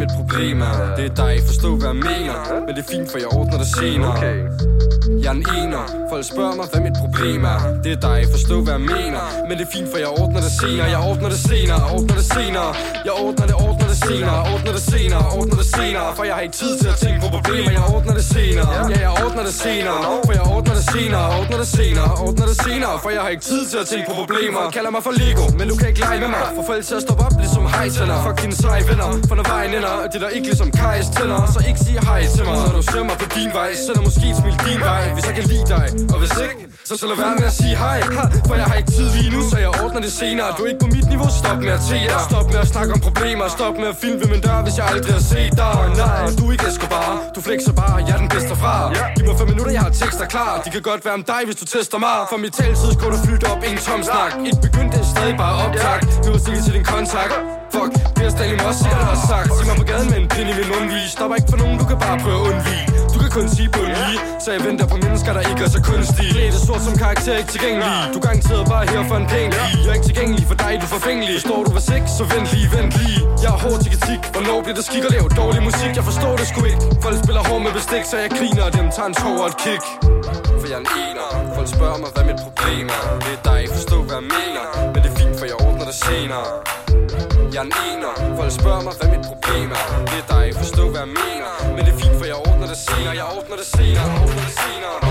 Mit problem er Det er dig, forstå hvad jeg mener. Men det er fint for jeg ordner det senere. Jeg er en ener Folk spørger mig hvad mit problem er Det er dig, forstå hvad jeg mener Men det er fint, for jeg ordner det senere Jeg ordner det senere, ordner det senere Jeg ordner det, ordner det senere Ordner det senere, ordner det senere For jeg har ikke tid til at tænke på problemer Jeg ordner det senere Ja, jeg ordner det senere For jeg ordner det senere, ordner det senere Ordner det senere, for jeg har ikke tid til at tænke på problemer Kalder mig for Lego, men du kan ikke lege med mig For folk til at stoppe op ligesom hejtænder Fuck dine seje venner, for når vejen ender Det er der ikke ligesom Kajs tænder Så ikke sige hej til mig Når du ser mig på din vej Sender måske et smil din vej Hvis jeg kan lide dig, og hvis ikke Så så lad være med at sige hej. Ha, For jeg har ikke tid lige nu, så jeg ordner det senere. Du er ikke på mit niveau, stop med at te dig. Stop med at snakke om problemer. Stop med at filme ved min dør, hvis jeg aldrig har set dig. Nej, du er ikke Escobar. Du flexer bare, jeg er den bedste fra. Giv mig fem minutter, jeg har tekster klar. De kan godt være om dig, hvis du tester mig. For mit taletid går du flytte op, en tom snak. Ikke begyndte stadig bare optag Nu er jeg til din kontakt. Fuck, det er stadig også jeg har sagt. Sig mig på gaden med en pind i min mundvis Stopper ikke for nogen, du kan bare prøve at undvige. Du kan kun sige på en lige Så jeg venter på mennesker, der ikke er så kunstige. Det er sort som karakter, ikke tilgængelig. Du er garanteret bare her for en pæn pige Jeg er ikke tilgængelig for dig, du er forfængelig. Forstår du hvad sex, så vent lige, vent lige. Jeg er hård til kritik, hvornår bliver det skik at lave dårlig musik? Jeg forstår det sgu ikke. Folk spiller hård med bestik, så jeg griner Og dem. Tager en tår og et kick. For jeg er en ener. Folk spørger mig, hvad mit problem er. Det er dig, forstå hvad jeg mener. Men det er fint, for jeg ordner det senere jeg er en ener Folk spørger mig, hvad mit problem er Det er dig, forstå hvad jeg mener Men det er fint, for jeg ordner det senere Jeg ordner det senere, jeg ordner det senere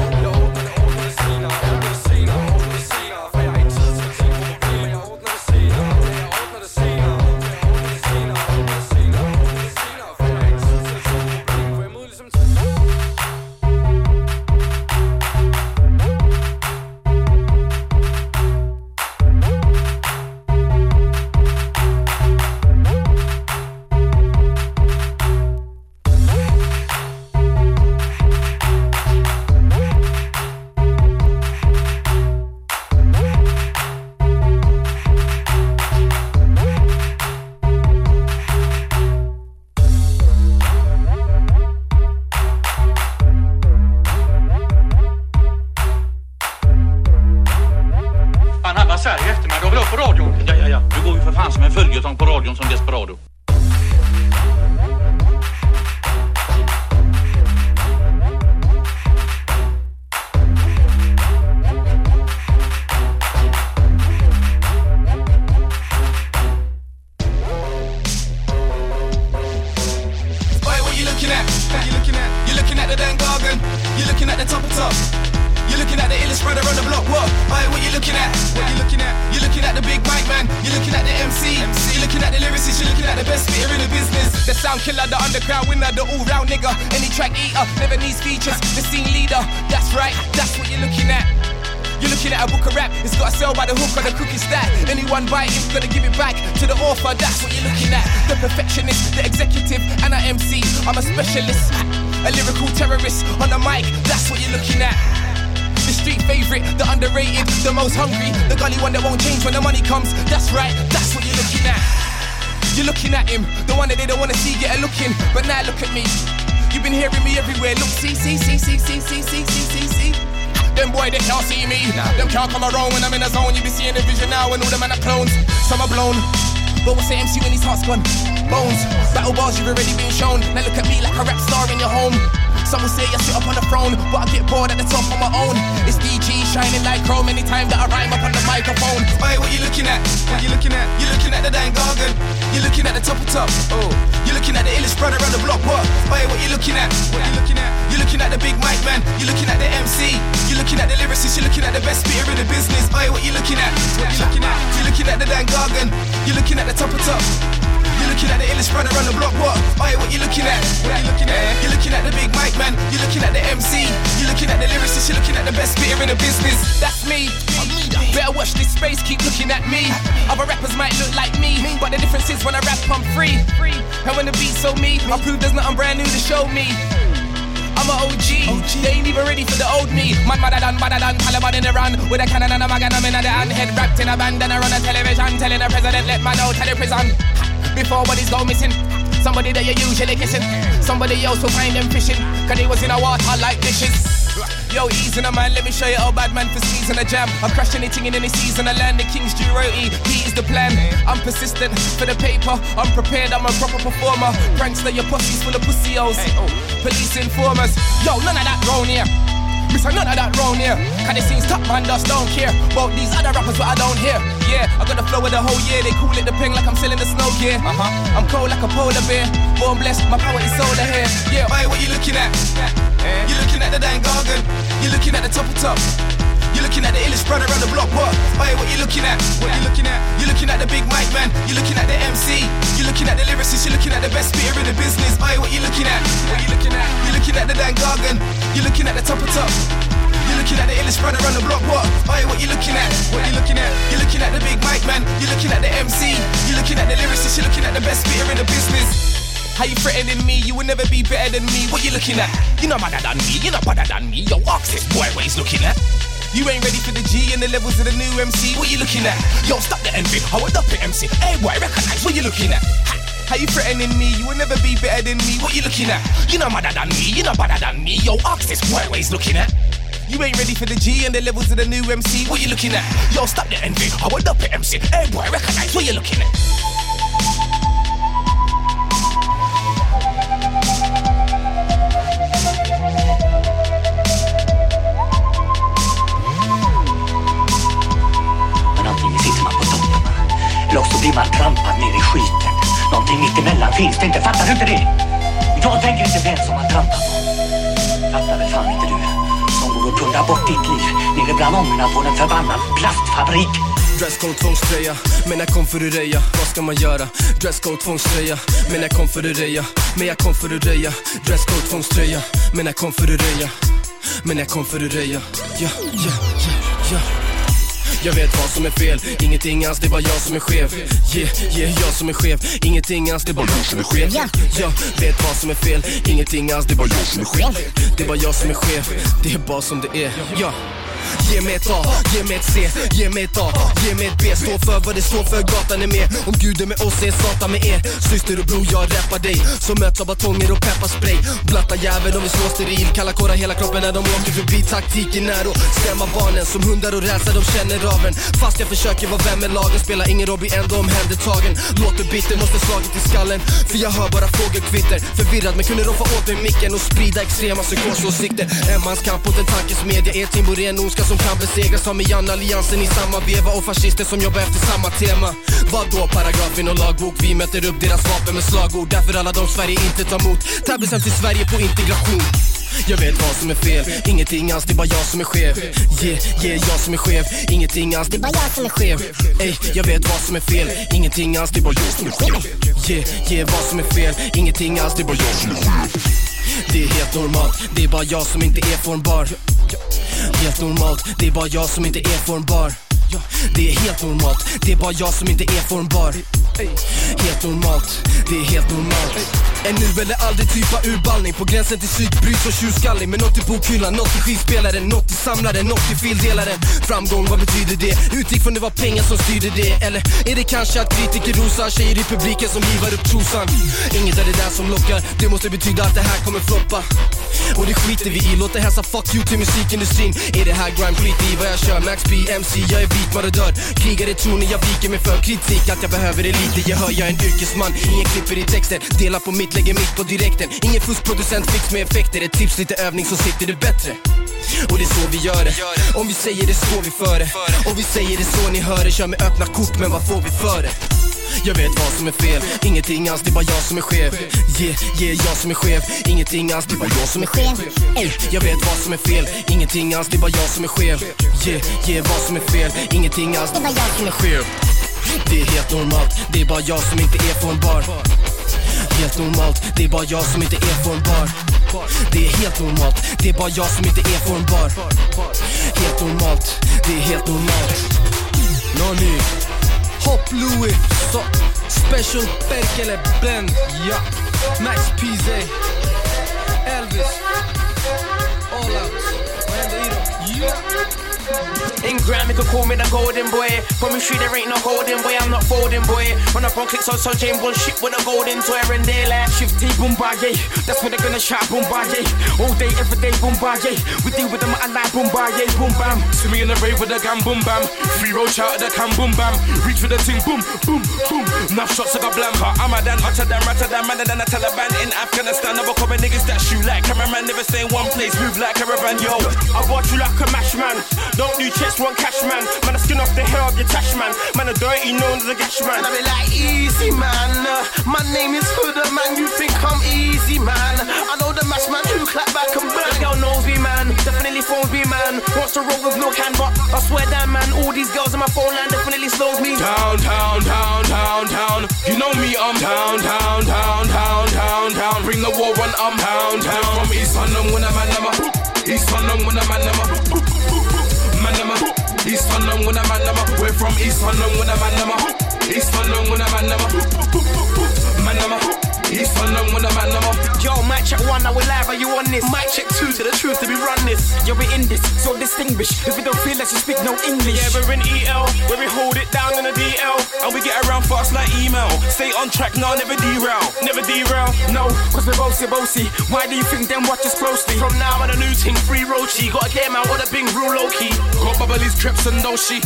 sång på radion som Desperado. You're looking at the Dan Gargan, you're looking at the top of top. You're looking at the illest brother on the block. What? Oi, what you looking at? What you looking at? You're looking at the big mic man. You're looking at the MC. You're looking at the lyricist. You're looking at the best spitter in the business. The sound killer, the underground winner, the all-round nigga. Any track eater, never needs features. The scene leader. That's right. That's what you're looking at. You're looking at a book of rap, it's got to sell by the hook on the cookie stack. Anyone buy it, gonna give it back to the author, that's what you're looking at. The perfectionist, the executive, and I MC. I'm a specialist, a lyrical terrorist on the mic, that's what you're looking at. The street favorite, the underrated, the most hungry, the gully one that won't change when the money comes. That's right, that's what you're looking at. You're looking at him, the one that they don't wanna see get a looking, but now look at me. You've been hearing me everywhere. Look, see, see, see, see, see, see, see, see, see, see. Them boy they can't see me. Them can't come around when I'm in the zone. You be seeing the vision now, and all them man are clones. Some are blown, but what's the MC when his heart's gone? Bones, battle bars you've already been shown. Now look at me like a rap star in your home. Some will say I sit up on the throne, but I get bored at the top on my own. It's DG shining like chrome anytime that I rhyme up on the microphone. Hey, what you looking at? What you looking at? You looking at the Dan Gargan. You looking at the top of top. Oh, you looking at the illest brother on the block. What? Hey, what you looking at? What you looking at? You looking at the big mic man. You looking at the MC. You looking at the lyricist. You looking at the best spitter in the business. Hey, what you looking at? What you looking at? You looking at the Dan Gargan. You looking at the top of top. You looking at the illest brother on the block, what? Oi, what you looking at? What you looking at? You looking at the big mic man. You looking at the MC. You looking at the lyricist. You're looking at the best spitter in the business. That's me. Better watch this space, keep looking at me. Other rappers might look like me, but the difference is when I rap, I'm free. And when the beat's so me, I prove there's nothing brand new to show me. I'm a OG. They ain't even ready for the old me. Man, madder than, madder than Taliban in Iran. With a cannon and a magnum in the hand. Head wrapped in a bandana on a television. Telling the president, let man know, tell the prison. Before bodies go missing. Somebody that you're usually kissing. Somebody else will find them fishing. Cause they was in a water like dishes. Yo, easing a man, let me show you how bad man for squeezing a jam. I'm crashing anything in any season. I land the King's due roti. He is the plan. I'm persistent for the paper. I'm prepared, I'm a proper performer. Prankster, your pussy's full of pussy o's. Police informers. Yo, none of that grown here. Miss I none of that round here. Cause it seems top man just don't care. About these other rappers, what I don't hear. Yeah, I got the flow of the whole year. They call it the ping like I'm selling the snow gear. Uh-huh. I'm cold like a polar bear. Born blessed, my power is solar here. Yeah, Hey, what you looking at? You're looking at the dang garden. You're looking at the top of top. You're looking at the illest brother on the block. What? Hey, what you looking at? What you looking at? You're looking at the big mic man. You're looking at the MC. You're looking at the lyricist. You're looking at the best speaker in the business. Hey, what you looking at? What you looking at? You're looking at the dang garden. You're looking at the top of top. You're looking at the illest brother on the block. What? Hey, what you looking at? What you looking at? You're looking at the big mic man. You're looking at the MC. You're looking at the lyricist. You're looking at the best speaker in the business. How you threatening me? You will never be better than me. What you looking at? You're not better than me. You're not better than me. Yo, ask this boy what he's looking at. You ain't ready for the G and the levels of the new MC. What you looking at? Yo, stop the envy. I would up it MC. Hey boy, recognize what you looking at. How you threatening me? You will never be better than me. What you looking at? You're not better than me. You're not better than me. Yo, ask this boy what he's looking at. You ain't ready for the G and the levels of the new MC. What you looking at? Yo, stop the envy. I would up it MC. Hey boy, recognize what you looking at. Eller också blir man trampad ner i skiten. Någonting mittemellan finns det inte. Fattar du inte det? Jag tänker inte vem som man trampat på. Fattar väl fan inte du? Som går och pundar bort ditt liv nere bland ångorna på en förbannad plastfabrik. Dresscode tvångströja, men jag kom för att röja Vad ska man göra? Dresscode tvångströja, men jag kom för att röja Men jag kom för att röja Dresscode tvångströja, men jag kom för att röja Men jag kom för att röja Ja, ja, ja, ja jag vet vad som är fel, ingenting alls, det är bara jag som är skev Yeah, yeah, jag som är skev, ingenting alls, det är bara jag som är skev Jag vet vad som är fel, ingenting alls, det är bara jag som är skev Det är bara jag som är skev, det är bara som det är, ja Ge mig ett A, ge mig ett C, ge mig ett A, ge mig ett B. Stå för vad det står för, gatan är med. Om Gud är med oss är Satan med er. Syster och bror, jag rappar dig. Som möts av batonger och pepparspray. Blatta jävel, de vill slå steril. Kalla kårar hela kroppen när de åker förbi. Taktiken är att stämma barnen Som hundar och rädsla, de känner av en Fast jag försöker vara vän med lagen Spelar ingen roll, blir ändå omhändertagen. Låter bitter, måste slaget i skallen. För jag hör bara fågelkvitter Förvirrad men kunde roffa åt mig micken Och sprida extrema psykosåsikter. En mans kamp mot en tankesmedja Er timbo är en som kan besegras Har med alliansen i samma veva Och fascister som jobbar efter samma tema. Vadå paragraf i någon lagbok? Vi möter upp deras vapen med slagord. Därför alla de Sverige inte tar emot. Tabbelsam till Sverige på integration. Jag vet vad som är fel, ingenting alls, det är bara jag som är chef. Yeah, yeah, jag som är chef. ingenting alls, det är bara jag som är chef. Ey, jag vet vad som är fel, ingenting alls, det är bara jag som är chef. Yeah, yeah, vad som är fel, ingenting alls, det är bara jag som är chef. Det är helt normalt, det är bara jag som inte är formbar. Helt normalt, det är bara jag som inte är formbar. Det är helt normalt, det är bara jag som inte är formbar. Helt normalt, det är helt normalt. En nu eller aldrig typ av urballning På gränsen till psykbryt och tjurskallig. Men nåt i bokhyllan, nåt i skivspelaren Nåt i samlaren, nåt i fildelaren. Framgång, vad betyder det? Utgick från det var pengar som styrde det. Eller är det kanske att kritiker rosar Tjejer i publiken som hivar upp trosan? Inget är det där som lockar. Det måste betyda att det här kommer floppa. Och det skiter vi i, låt det hälsa fuck you till musikindustrin. Är det här grime, skit i vad jag kör. Max B, MC, jag är vit marodör Krigare tror ni jag viker mig för kritik. Att jag behöver är lite. Gehör, jag är en yrkesman. Ingen klipper i texten, delar på mitt, lägger mitt på direkten. Ingen fuskproducent, fix med effekter. Ett tips, lite övning så sitter det bättre. Och det är så vi gör det. Om vi säger det står vi för det. Och vi säger det så ni hör det Kör med öppna kort men vad får vi för det? Jag vet vad som är fel, ingenting alls, det är bara jag som är chef. Yeah, yeah, jag som är chef. Ingenting alls, det är bara jag som är chef. Ey, Jag vet vad som är fel, ingenting alls, det är bara jag som är chef. Yeah, yeah, vad som är fel, ingenting alls, det är bara jag som är chef. Det är helt normalt, det är bara jag som inte är formbar Helt normalt, det är bara jag som inte är formbar. Det är helt normalt, det är bara jag som inte är formbar. Helt normalt, det är helt normalt. Nonny, Hop Louis, so, Special Berkele Ben, ja. Max PZ Elvis. All out, vad händer i dem? Ja. In gram, you could call me the golden boy. Promise you there ain't no golden boy, I'm not folding boy. Run up on clicks on so James Bond shit with a golden toy and daylight. Shift T boom bar, yeah. That's what they're gonna shout boom bar, yeah. All day, every day, boom bar, yeah. We deal with them at night, boom bar, yeah, boom bam. See me in the rave with a gun, boom bam. Free roll shout at the cam, boom bam. Reach for the ting, boom, boom, boom. Enough shots I got blamper. I'm a dan, hotter than, ratter than, madder than a Taliban in Afghanistan. Never come niggas that shoot like cameraman. Never stay in one place, move like caravan, yo. I bought you like a mash man. Don't do checks, one cash man. Man, I skin off the hair of your tash man. Man, a dirty known as a gash man. And I be like, easy man. My name is Hooda man. You think I'm easy man? I know the mash man who clap back and burn. The girl knows me man. Definitely phones me man. Wants to roll with no can, but I swear that man. All these girls in my phone line definitely slows me. Down, down, down, down, down. You know me, I'm down, down, down, down, down, down. Bring the war on, I'm down, down. From East London, when I'm a number. East London, when I'm a number. Number. East London, when I'm a number. We're from East London, when I'm. East London, when I'm a number. East London, when I'm a number. Yo, mic check one, now we live, are you on this? Mic check two, to the truth, to be run this. Yo, we in this, so distinguished. If we don't feel like you speak no English. Yeah, we're in EL, where we hold it down in the DL. And we get around fast like email. Stay on track, now never derail. Never derail. No, cause we're bossy bossy. Why do you think them watch us closely? From now on, a new thing, free roachy. Gotta get him out with a big rule low key. Got bubbly's creps and doshi.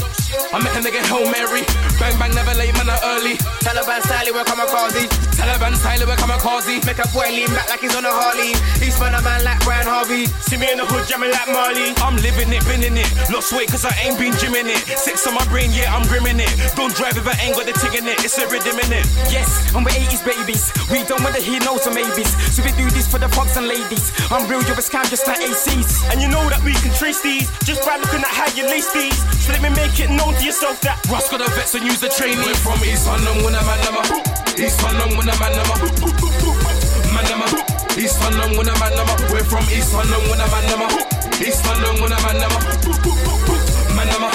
I make a nigga Hail Mary. Bang bang, never late, man, early. Taliban style, we're crazy. Taliban style, coming crazy. Make a boy lean back like he's on a Harley. He's man a man like Brian Harvey. See me in the hood jamming like Marley. I'm living it, been in it. Lost weight cause I ain't been gymming it. Six on my brain, yeah, I'm grimming it. Don't drive if I ain't got the tig in it. It's a rhythm in it. Yes, and we're 80s babies. We don't want to hear no to maybes. So we do this for the punks and ladies. I'm real, you're a scam just like ACs. And you know that we can trace these just by looking at how you lace these. So let me make it known to yourself that Russ got a vets and use the train. We're from East London, when I'm a. East London, when I'm a. Man, number. East London, when I'm a. We're from East London, when I'm a. East London, when I'm a. Man, number.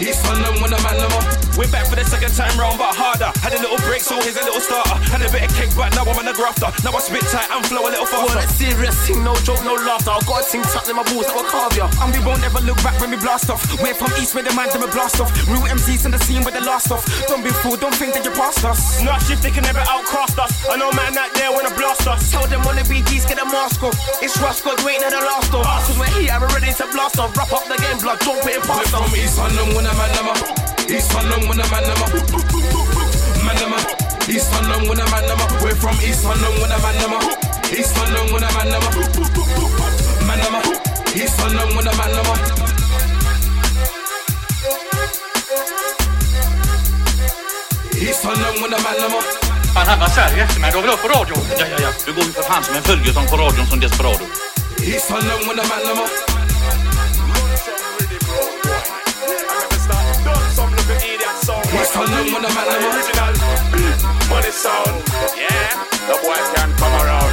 East London, when I'm a. We're back for the second time round, but harder. Had a little break, so here's a little starter. Had a bit of cake, but now I'm on the grafter. Now I spit tight and flow a little faster. Well, serious thing, no joke, no laughter. I got a thing tucked in my balls that will carve ya. And we won't ever look back when we blast off. We're from East where the man them a blast off. Real MCs in the scene where the last off. Don't be fooled, don't think that you passed us. Not shift, they can never outcast us. I know man out there wanna blast us. Tell them wanna be G's, get a mask off. It's Roscoe, you ain't had the last off. Ah. Cause we're here, we're ready to blast off. Wrap up the game, blood, don't put it We're past from us. East London, when I'm a. East London, when I'm a number. Man, number. East London, when I'm a number. We're from East London, when I'm a number. East London, when I'm a number. Man, number. East London, when I'm a number. East London, when I'm a number. Fan, han var Sverige efter mig. Då var jag på radion. Ja, ja, ja. Du går ju för fan som en följetong på radion som Desperado. East London, when I'm a number. A number. Original money sound. Yeah, the boy can come around.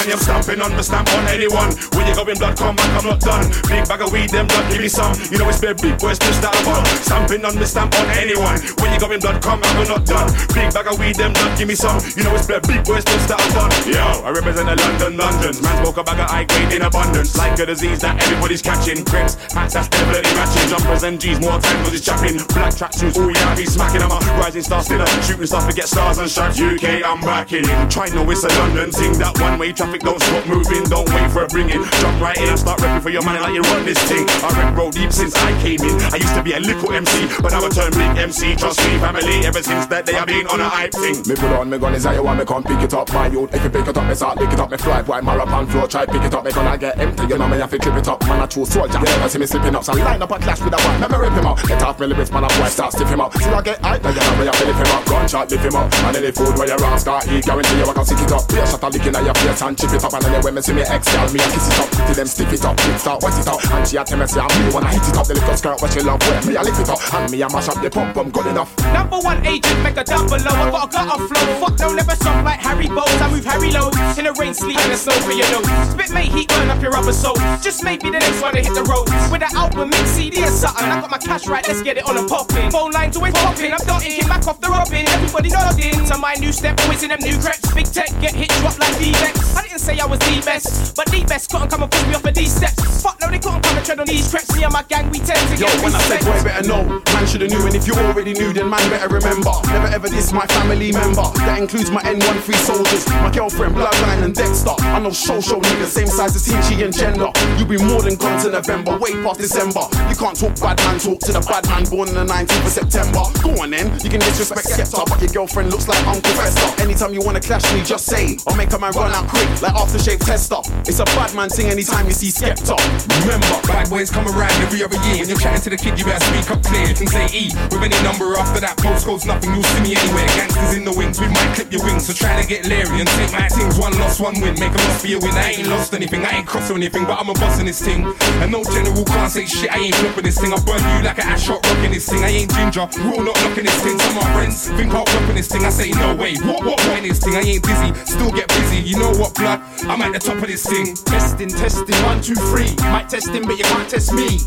And you're stamping on, me stamp on anyone. When you go in blood, come back, I'm not done. Big bag of weed, them blood, give me some. You know it's big, big boys, just that one. Stamping on, me stamp on anyone. When you go in blood, come back, I'm not done. Big bag of weed, them blood, give me some. You know it's big, big boys, just that one. Yo, I represent the London, Londons. Man smoke a bag of high grade in abundance. Like a disease that everybody's catching. Crips, hats, that's definitely matching. Jumpers and G's, more time cause it's chapping. Black tracksuits, oh yeah, I be smacking. I'm a rising star still. Shooting stuff to get stars and stripes. UK, I'm back in. Try no, it's a London thing. That one way traffic don't stop moving. Don't wait for a bringing. Jump right in and start rapping for your money like you run this thing. I rap roll deep since I came in. I used to be a little MC, but now I turn big MC. Trust me, family. Ever since that day, I've been on a hype thing. Me put on me gun is you want me come pick it up My youth, if you pick it up, me start lick it up Me fly white marathon floor, try pick it up Me gonna get empty, you know me have to trip it up Man, a true soldier, you see me slipping up So line up and clash with a one, let me rip him up Get off me lyrics, man, a boy start stiff him up See I get hype, then you know me have to lift him up Gunshot, lift him up And any food where you run, start eat Guarantee you I can stick it up Be a shot a licking at your face and chip it up And then when me see me ex girl, me kiss it up Till them stiff it up, lick start, wet it up And she a tell me say I really wanna hit it up The little skirt what she love, where me a lift it up And me a mash up the pump pump good enough Number one agent, make a double low. I got a gutter flow. Fuck no, never soft like Harry Bowles. I move Harry low. In the rain, sleep, and the snow for your nose. Spit mate, heat, burn up your rubber soul. Just maybe the next one to hit the road. With an album, mix CD or something. I got my cash right, let's get it on a poppin'. Phone lines always popping. I'm dotting, kick back off the robin. Everybody nodding to my new step, always in them new creps. Big tech, get hit, drop like D-Vex. I didn't say I was the best, but the best couldn't come and push me off of these steps. Fuck no, they couldn't come and tread on these tracks. Me and my gang, we tend to Yo, get when I respect. said boy better know, man shoulda knew, and if you already knew, then man better remember. Never ever diss my family member. That includes my N13 soldiers, my girlfriend, bloodline, and Dexter. I know show show niggas, same size as Hinchi and gender. You be more than gone to November, way past December. You can't talk bad man talk to the bad man born on the 19th of September. Go on then, you can disrespect Skepta, but your girlfriend looks like Uncle Fester. Anytime you wanna clash me, just say, I'll make a man run out quick like aftershave tester. It's a bad man thing anytime you see Skepta. Remember, Bad boys come around every other year. When you're chatting to the kid, you better speak up clear. Things ain't E. With any number after that, postcode's nothing, you'll see me anywhere. Gangsters in the wings, we might clip your wings. So try to get Larry and take my things. One loss, one win. Make a loss for your win. I ain't lost anything, I ain't crossed anything, but I'm a boss in this thing. And no general can't say shit, I ain't flipping this thing. I burn you like an ash shot rocking this thing. I ain't ginger, rule not knocking this thing. Some of my friends think I'll dropping this thing. I say, no way, what, what, what in this thing? I ain't busy, still get busy. You know what, blood? I'm at the top of this thing. Testing, testing, one, two, three. Might test him, but you can't test me.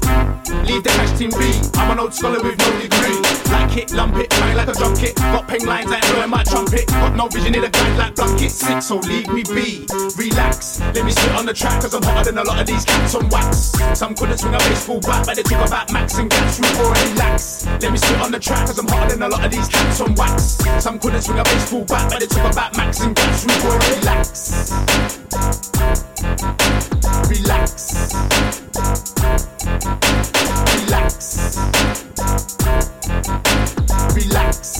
Leave the cash team be. I'm an old scholar with no degree. Like it, lump it, bang like a drum kit. Got ping lines like blowing my trumpet. Got no vision in a guide like blanket. Sick, so leave me be. Relax, let me sit on the track, cause I'm hotter than a lot of these cats on wax. Some couldn't swing a baseball bat, but they talk about max and gas through for relax. Let me sit on the track, cause I'm hotter than a lot of these cats on wax. Some couldn't swing a baseball bat, but they talk about max and gas through for relax. Relax. Relax.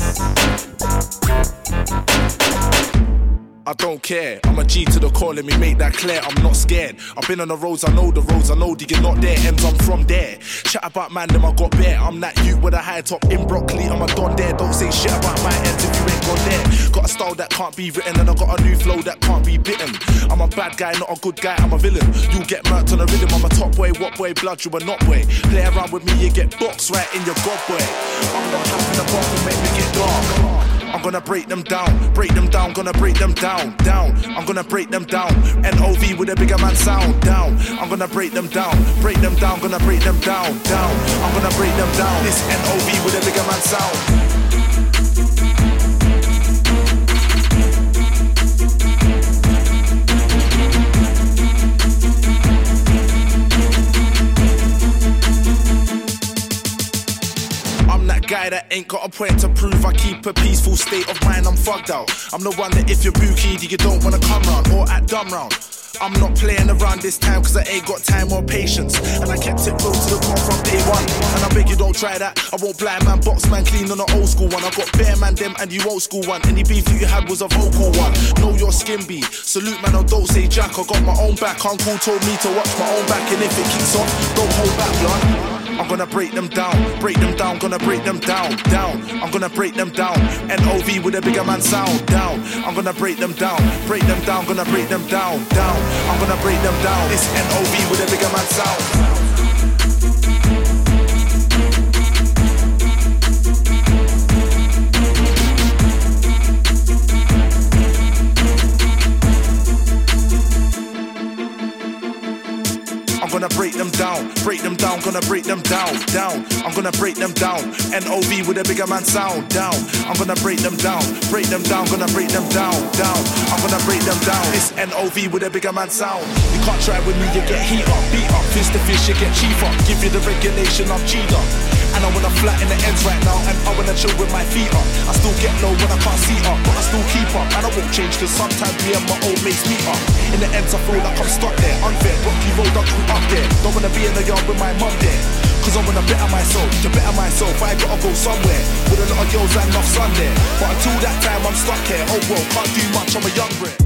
I don't care. I'm a G to the core, let me make that clear. I'm not scared. I've been on the roads, I know the roads, I know you're not there. M's, I'm from there. Chat about man, them I got bare. I'm that you with a high top in broccoli, I'm a don there. Don't say shit about my ends if you ain't gone there. Got a style that can't be written, and I got a new flow that can't be bitten. I'm a bad guy, not a good guy, I'm a villain. You get murked on the rhythm, I'm a top boy, what boy, blood, you a not boy. Play around with me, you get boxed right in your god boy. I'm not having a bottom, make me get dark. I'm gonna break them down, break them down, gonna break them down, down. I'm gonna break them down. NOV with a bigger man sound, down. I'm gonna break them down, break them down, gonna break them down, down. I'm gonna break them down. This NOV with a bigger man sound. Guy that ain't got a point to prove. I keep a peaceful state of mind, I'm fucked out. I'm the one that if you're bookie, you don't wanna come round or act dumb round. I'm not playing around this time cause I ain't got time or patience. And I kept it close to the core from day one. And I beg you don't try that. I won't blind man, box man clean on the old school one. I got bare man them and you old school one. Any beef that you had was a vocal one. Know your skin be. Salute man, or don't say jack. I got my own back. Uncle told me to watch my own back. And if it kicks off, don't hold back, blood. I'm gonna break them down, break them down, gonna break them down, down. I'm gonna break them down. NOV with a bigger man sound, down. I'm gonna break them down, break them down, gonna break them down, down. I'm gonna break them down. This NOV with a bigger man sound. Gonna break them down, break them down, gonna break them down, down. I'm gonna break them down. NOV with a bigger man sound, down. I'm gonna break them down, break them down, gonna break them down, down. I'm gonna break them down. This NOV with a bigger man sound. You can't try with me, you get heat up, beat up. Fist to fish, you get cheaper. Give you the regulation of cheater. And I wanna flat in the ends right now, and I wanna chill with my feet up. I still get low when I can't see up, but I still keep up. And I won't change, cause sometimes me and my old mates meet up. In the ends, I feel like I'm stuck there. Unfair, rocky road, I grew up there. Don't wanna be in the yard with my mum there. Cause I wanna better myself, to better myself, I gotta go somewhere. With a lot of girls and enough sun there. But until that time, I'm stuck here. Oh well, can't do much, I'm a young bred.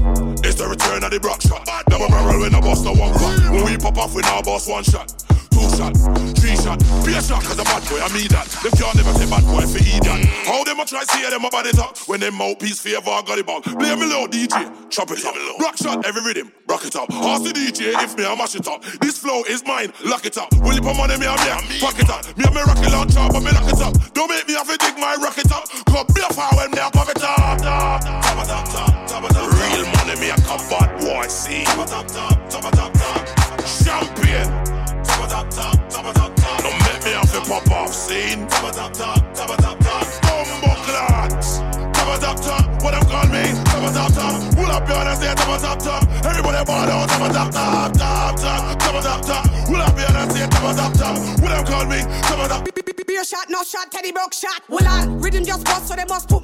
It's the return of the Brock shot. Double barrel when I bust the one cut. When we pop off, we now boss one shot. Two shot, three shot, be a shot cause a bad boy, I mean that. Them can't never say bad boy for idiot. How them a try see them about it up when them mouthpiece favor got it back. Play me low, DJ, chop it up. Rock shot, every rhythm, rock it up. Ask the DJ if me I mash it up. This flow is mine, lock it up. Will you put money me on me, fuck it up. Me and me rocket launcher, but me lock it up. Don't make me have to dig my rocket shot, Teddy broke shot. Well on, rhythm just bust, so they must put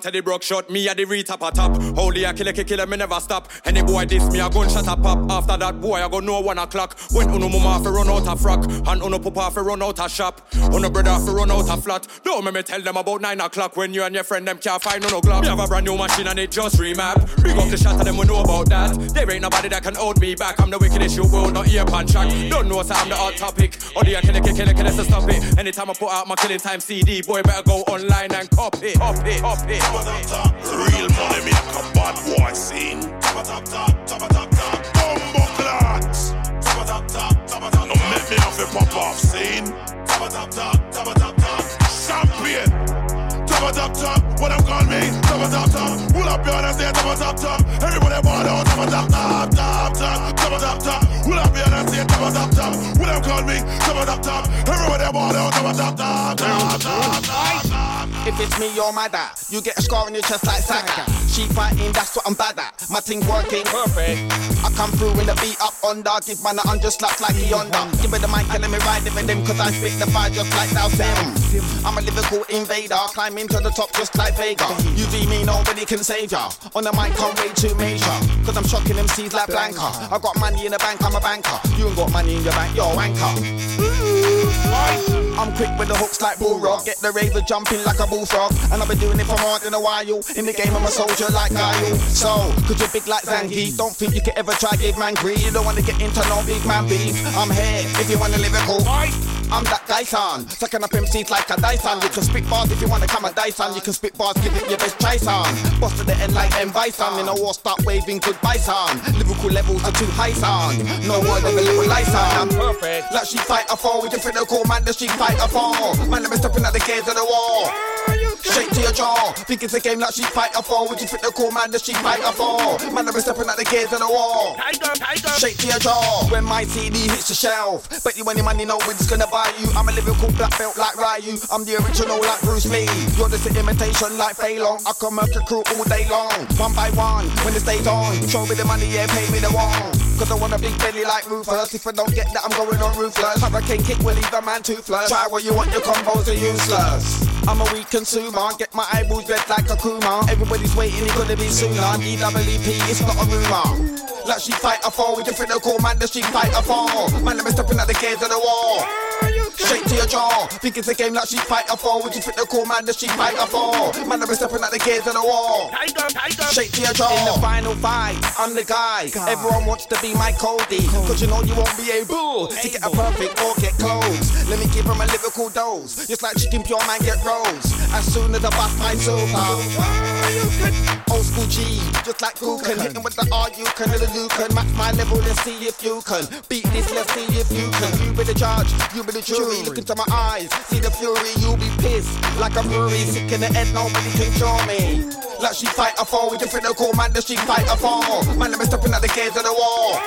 to the broke shot, me at the re-top a top. Holy, I kill a kill me never stop. Any boy diss me, a gunshot a pop. After that, boy, I go know one o'clock. When uno mama fi run out a frock, and uno papa fi run out a shop. Oh, Uno brother fi run out a flat. Don't make me tell them about nine o'clock when you and your friend them can't find no glock. Me have a brand new machine and it just remap. Big up the shot of them, we know about that. There ain't nobody that can hold me back. I'm the wickedest you will, not ear pan track. Don't know, so I'm the hot topic. Oh, Only I kill it, kill it, kill it, so stop it. Anytime I put out my killing time CD, boy, better go online and copy, copy, copy. Real money, me a combat boy scene. Top of top top, top of top top. Bumbo clots. Top of top top, top of top. Don't make me have to pop off scene. Top top top, top top top. Champion. Top top top, what them call me? Top top top. Pull up your hands, say top top top. Everybody ball out. Top top top, top top, top top top. Pull up your hands, say top top top. What them call me? Top top top. Everybody of top top, top top, top top. If it's me you're my dad, you get a scar on your chest like Sagat. She fighting, that's what I'm bad at. My thing working perfect. I come through in the beat up under, give man a hundred slaps like he under. Give me the mic and let me ride it with them, cause I spit the fire just like Dhalsim. I'm a lyrical invader, climbing to the top just like Vega. You do me, nobody can save ya. On the mic, I'm way too major. Cause I'm shocking them MCs like Blanka. I got money in the bank, I'm a banker. You ain't got money in your bank, you're a wanker. I'm quick with the hooks like Balrog. Get the raver jumping like a bullfrog. And I've been doing it for more than a while. In the game, I'm a soldier like Guile. So, cause you're big like Zangief. Don't think you could ever try give man greed. You don't wanna get into no big man beef. I'm here if you want a lyrical fight. I'm that Dyson, sucking up MCs like a Dyson. You can spit bars if you wanna come a Dyson. You can spit bars, give it your best try, son. Boss to the end like M. Bison. In a war, start waving goodbye, son. Lyrical levels are too high, son. No word of a little lie, son. I'm perfect. Like Street Fighter four with your critical man, the Street Fighter four. Man, me stepping at the gates of the wall. Shake to your jaw. Think it's a game like Street Fighter fall. Would you fit the cool man that Street Fighter fall? Man, I'm stepping at the gates of the wall. Shake to your jaw. When my CD hits the shelf. Bet you any money know when it's gonna buy you. I'm a lyrical black belt like Ryu. I'm the original like Bruce Lee. You're just an imitation like Fei Long. I murk a crew all day long. One by one, when the day's on. Show me the money, yeah, pay me the one. Cause I want a big belly like Rufus. If I don't get that, I'm going on ruthless. Hurricane kick will leave a man toothless. Try what you want, your combos are useless. I'm a weak consumer, get my eyeballs red like Akuma. Everybody's waiting, it gonna be sooner. DWP, it's not a rumor. Like Street Fighter four, with your critical man, does Street Fighter four? Man, I'm stepping at the gates of the wall. Straight to your jaw. Think it's a game like Street Fighter fall. Would you fit the cool man? Does Street Fighter four? Man, I'm stepping at the gates of the wall. Straight to your jaw. In the final fight, I'm the guy. Everyone wants to be my Cody. Cause you know you won't be able to get a perfect or get close. Let me give him a lyrical dose. Just like chicken pure man get rolls. As soon as I bust my super. Old school G, just like Gouken. Hit him with the R, you can, the Lucan. Match my level and see if you can. Beat this, let's see if you can. You be the judge, you be the jury. Look into my eyes, see the fury, you'll be pissed. Like a fury, sick in the head, nobody can show me. Like Street Fighter four, with your friend, cool man, does Street Fighter four? Man, let me stepping at the gates of the wall.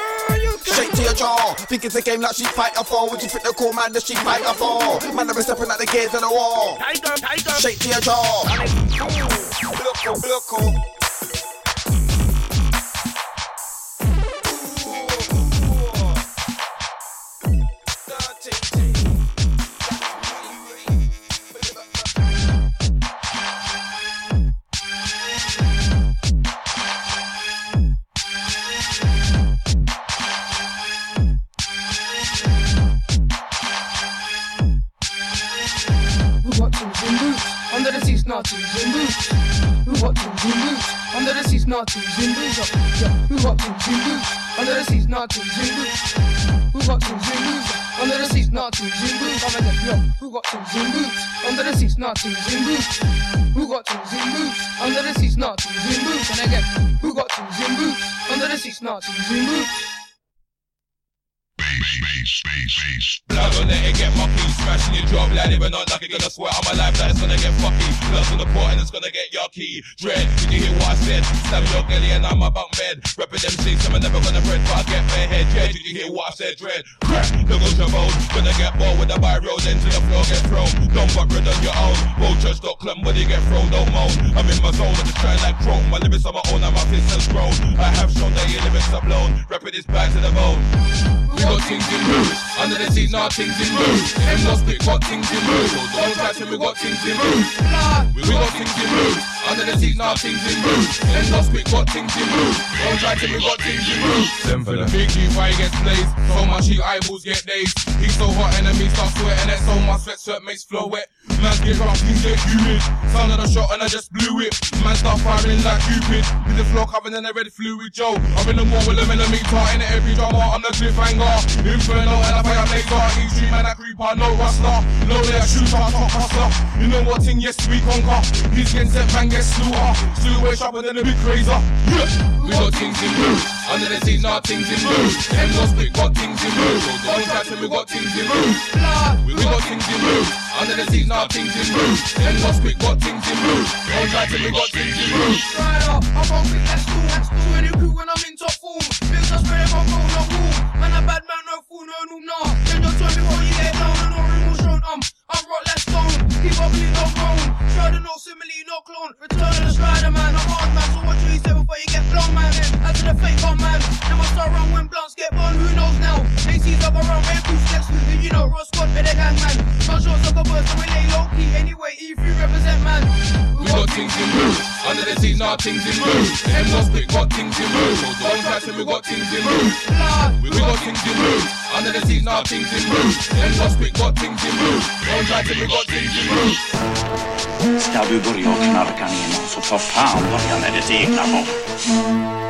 Straight to your jaw. Think it's a game like Street Fighter four. Would you fit the cool man? Does Street Fighter four? Man, I'm stepping at the gates of the wall. Straight to your jaw. Look, look, look. Oh. Martins in boots. Yeah. Who got things in boots? Under the seats, Martins in boots. Who got things in boots? Under the seats, Martins in boots. I'm like, yo, who got things in boots? Under the seats, Martins in boots. Who got things in boots? Under the seats, Martins in boots. And again, who got things in boots? Under the seats, Martins in boots. Blood on it, get mucky. Smashing your job, lad. Even not lucky, gonna swear on my life that it's gonna get fucky. Blood on the pot and it's gonna get yucky. Dread, did you hear what I said? Stab your gilly and I'm a bunk bed. Reppin' them seats, I'm never gonna bread, but I get bare head. Dread, did you hear what I said? Dread, crack, look at your bone. Gonna get bored with the by road, then to the floor get thrown. Don't fuck rid on your own. Vultures don't when you get thrown, don't moan. I'm in my zone, I'm just trying like chrome. My limits on my own, and my fist has grown. I have shown that your limits are blown. Reppin' this back to the bone. We got things in Mm. moves. Under the seat, now things in moves. M no split, got things in moves. Don't try to we got things in moves. We, we got things in moves. Under the seat, now things in moves. M no split, got things in moves. Don't try to we got things in moves. Them for the big why he gets blazed. So much heat, eyeballs get dazed. He's so hot, enemies start sweating. That's so much sweat, sweat makes flow wet. Man get rough, things get humid. Sound of the shot and I just blew it. Man start firing like Cupid. With the floor covered in a red fluid, Joe. I'm in the mall with a millimeter in every drama. I'm the cliffhanger. Inferno and I fire laser. Each stream and I creeper, no rustler. No layer shooter, top hustler. You know what thing, yes, we conquer. He's getting set, man gets slaughter. Slew way sharper than a big razor. We got things in moves. Under the seats, now things in moves. M no split, got things in. Don't try to we got things in moves. We, got things in moves. Under the seats, now things in moves. M no split, got things in. Don't try to we got things in. Right up, I'm on quick, let's go. Let's any crew when I'm in top form. Bills are spread if I'm going no room. Man, a bad man, no fool, no no no. Then you turn before you get down and no room will shown. Um, I'm rock, let's stone. Keep bubbling, no grown. Shrouded, no simile, no clone. Return of the strider, man. I'm hard, man. So what you say before you get blown, man? As to the fake on, man. I start run when blunts get burned. Who knows now? AC's up around, red boots, steps. You know, Ross Scott, better gang, man. Gunshots of a burst, so we lay low key. Anyway, E3 represent, man. We got things in moves. Under the seat, now things in moves. M no split, got things in moves. Don't try to we got things in moves. We, got things in moves. Under the seat, now things in moves. M no split, got things in moves. Ska du börja knarka ner någon så ta fan börja med ditt egna barn.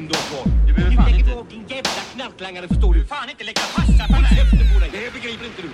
ändå kvar. Du behöver fan inte... Du tänker på din jävla knarklangare förstår du. Du fan inte lägga fasta på mig. på dig. Det begriper inte du.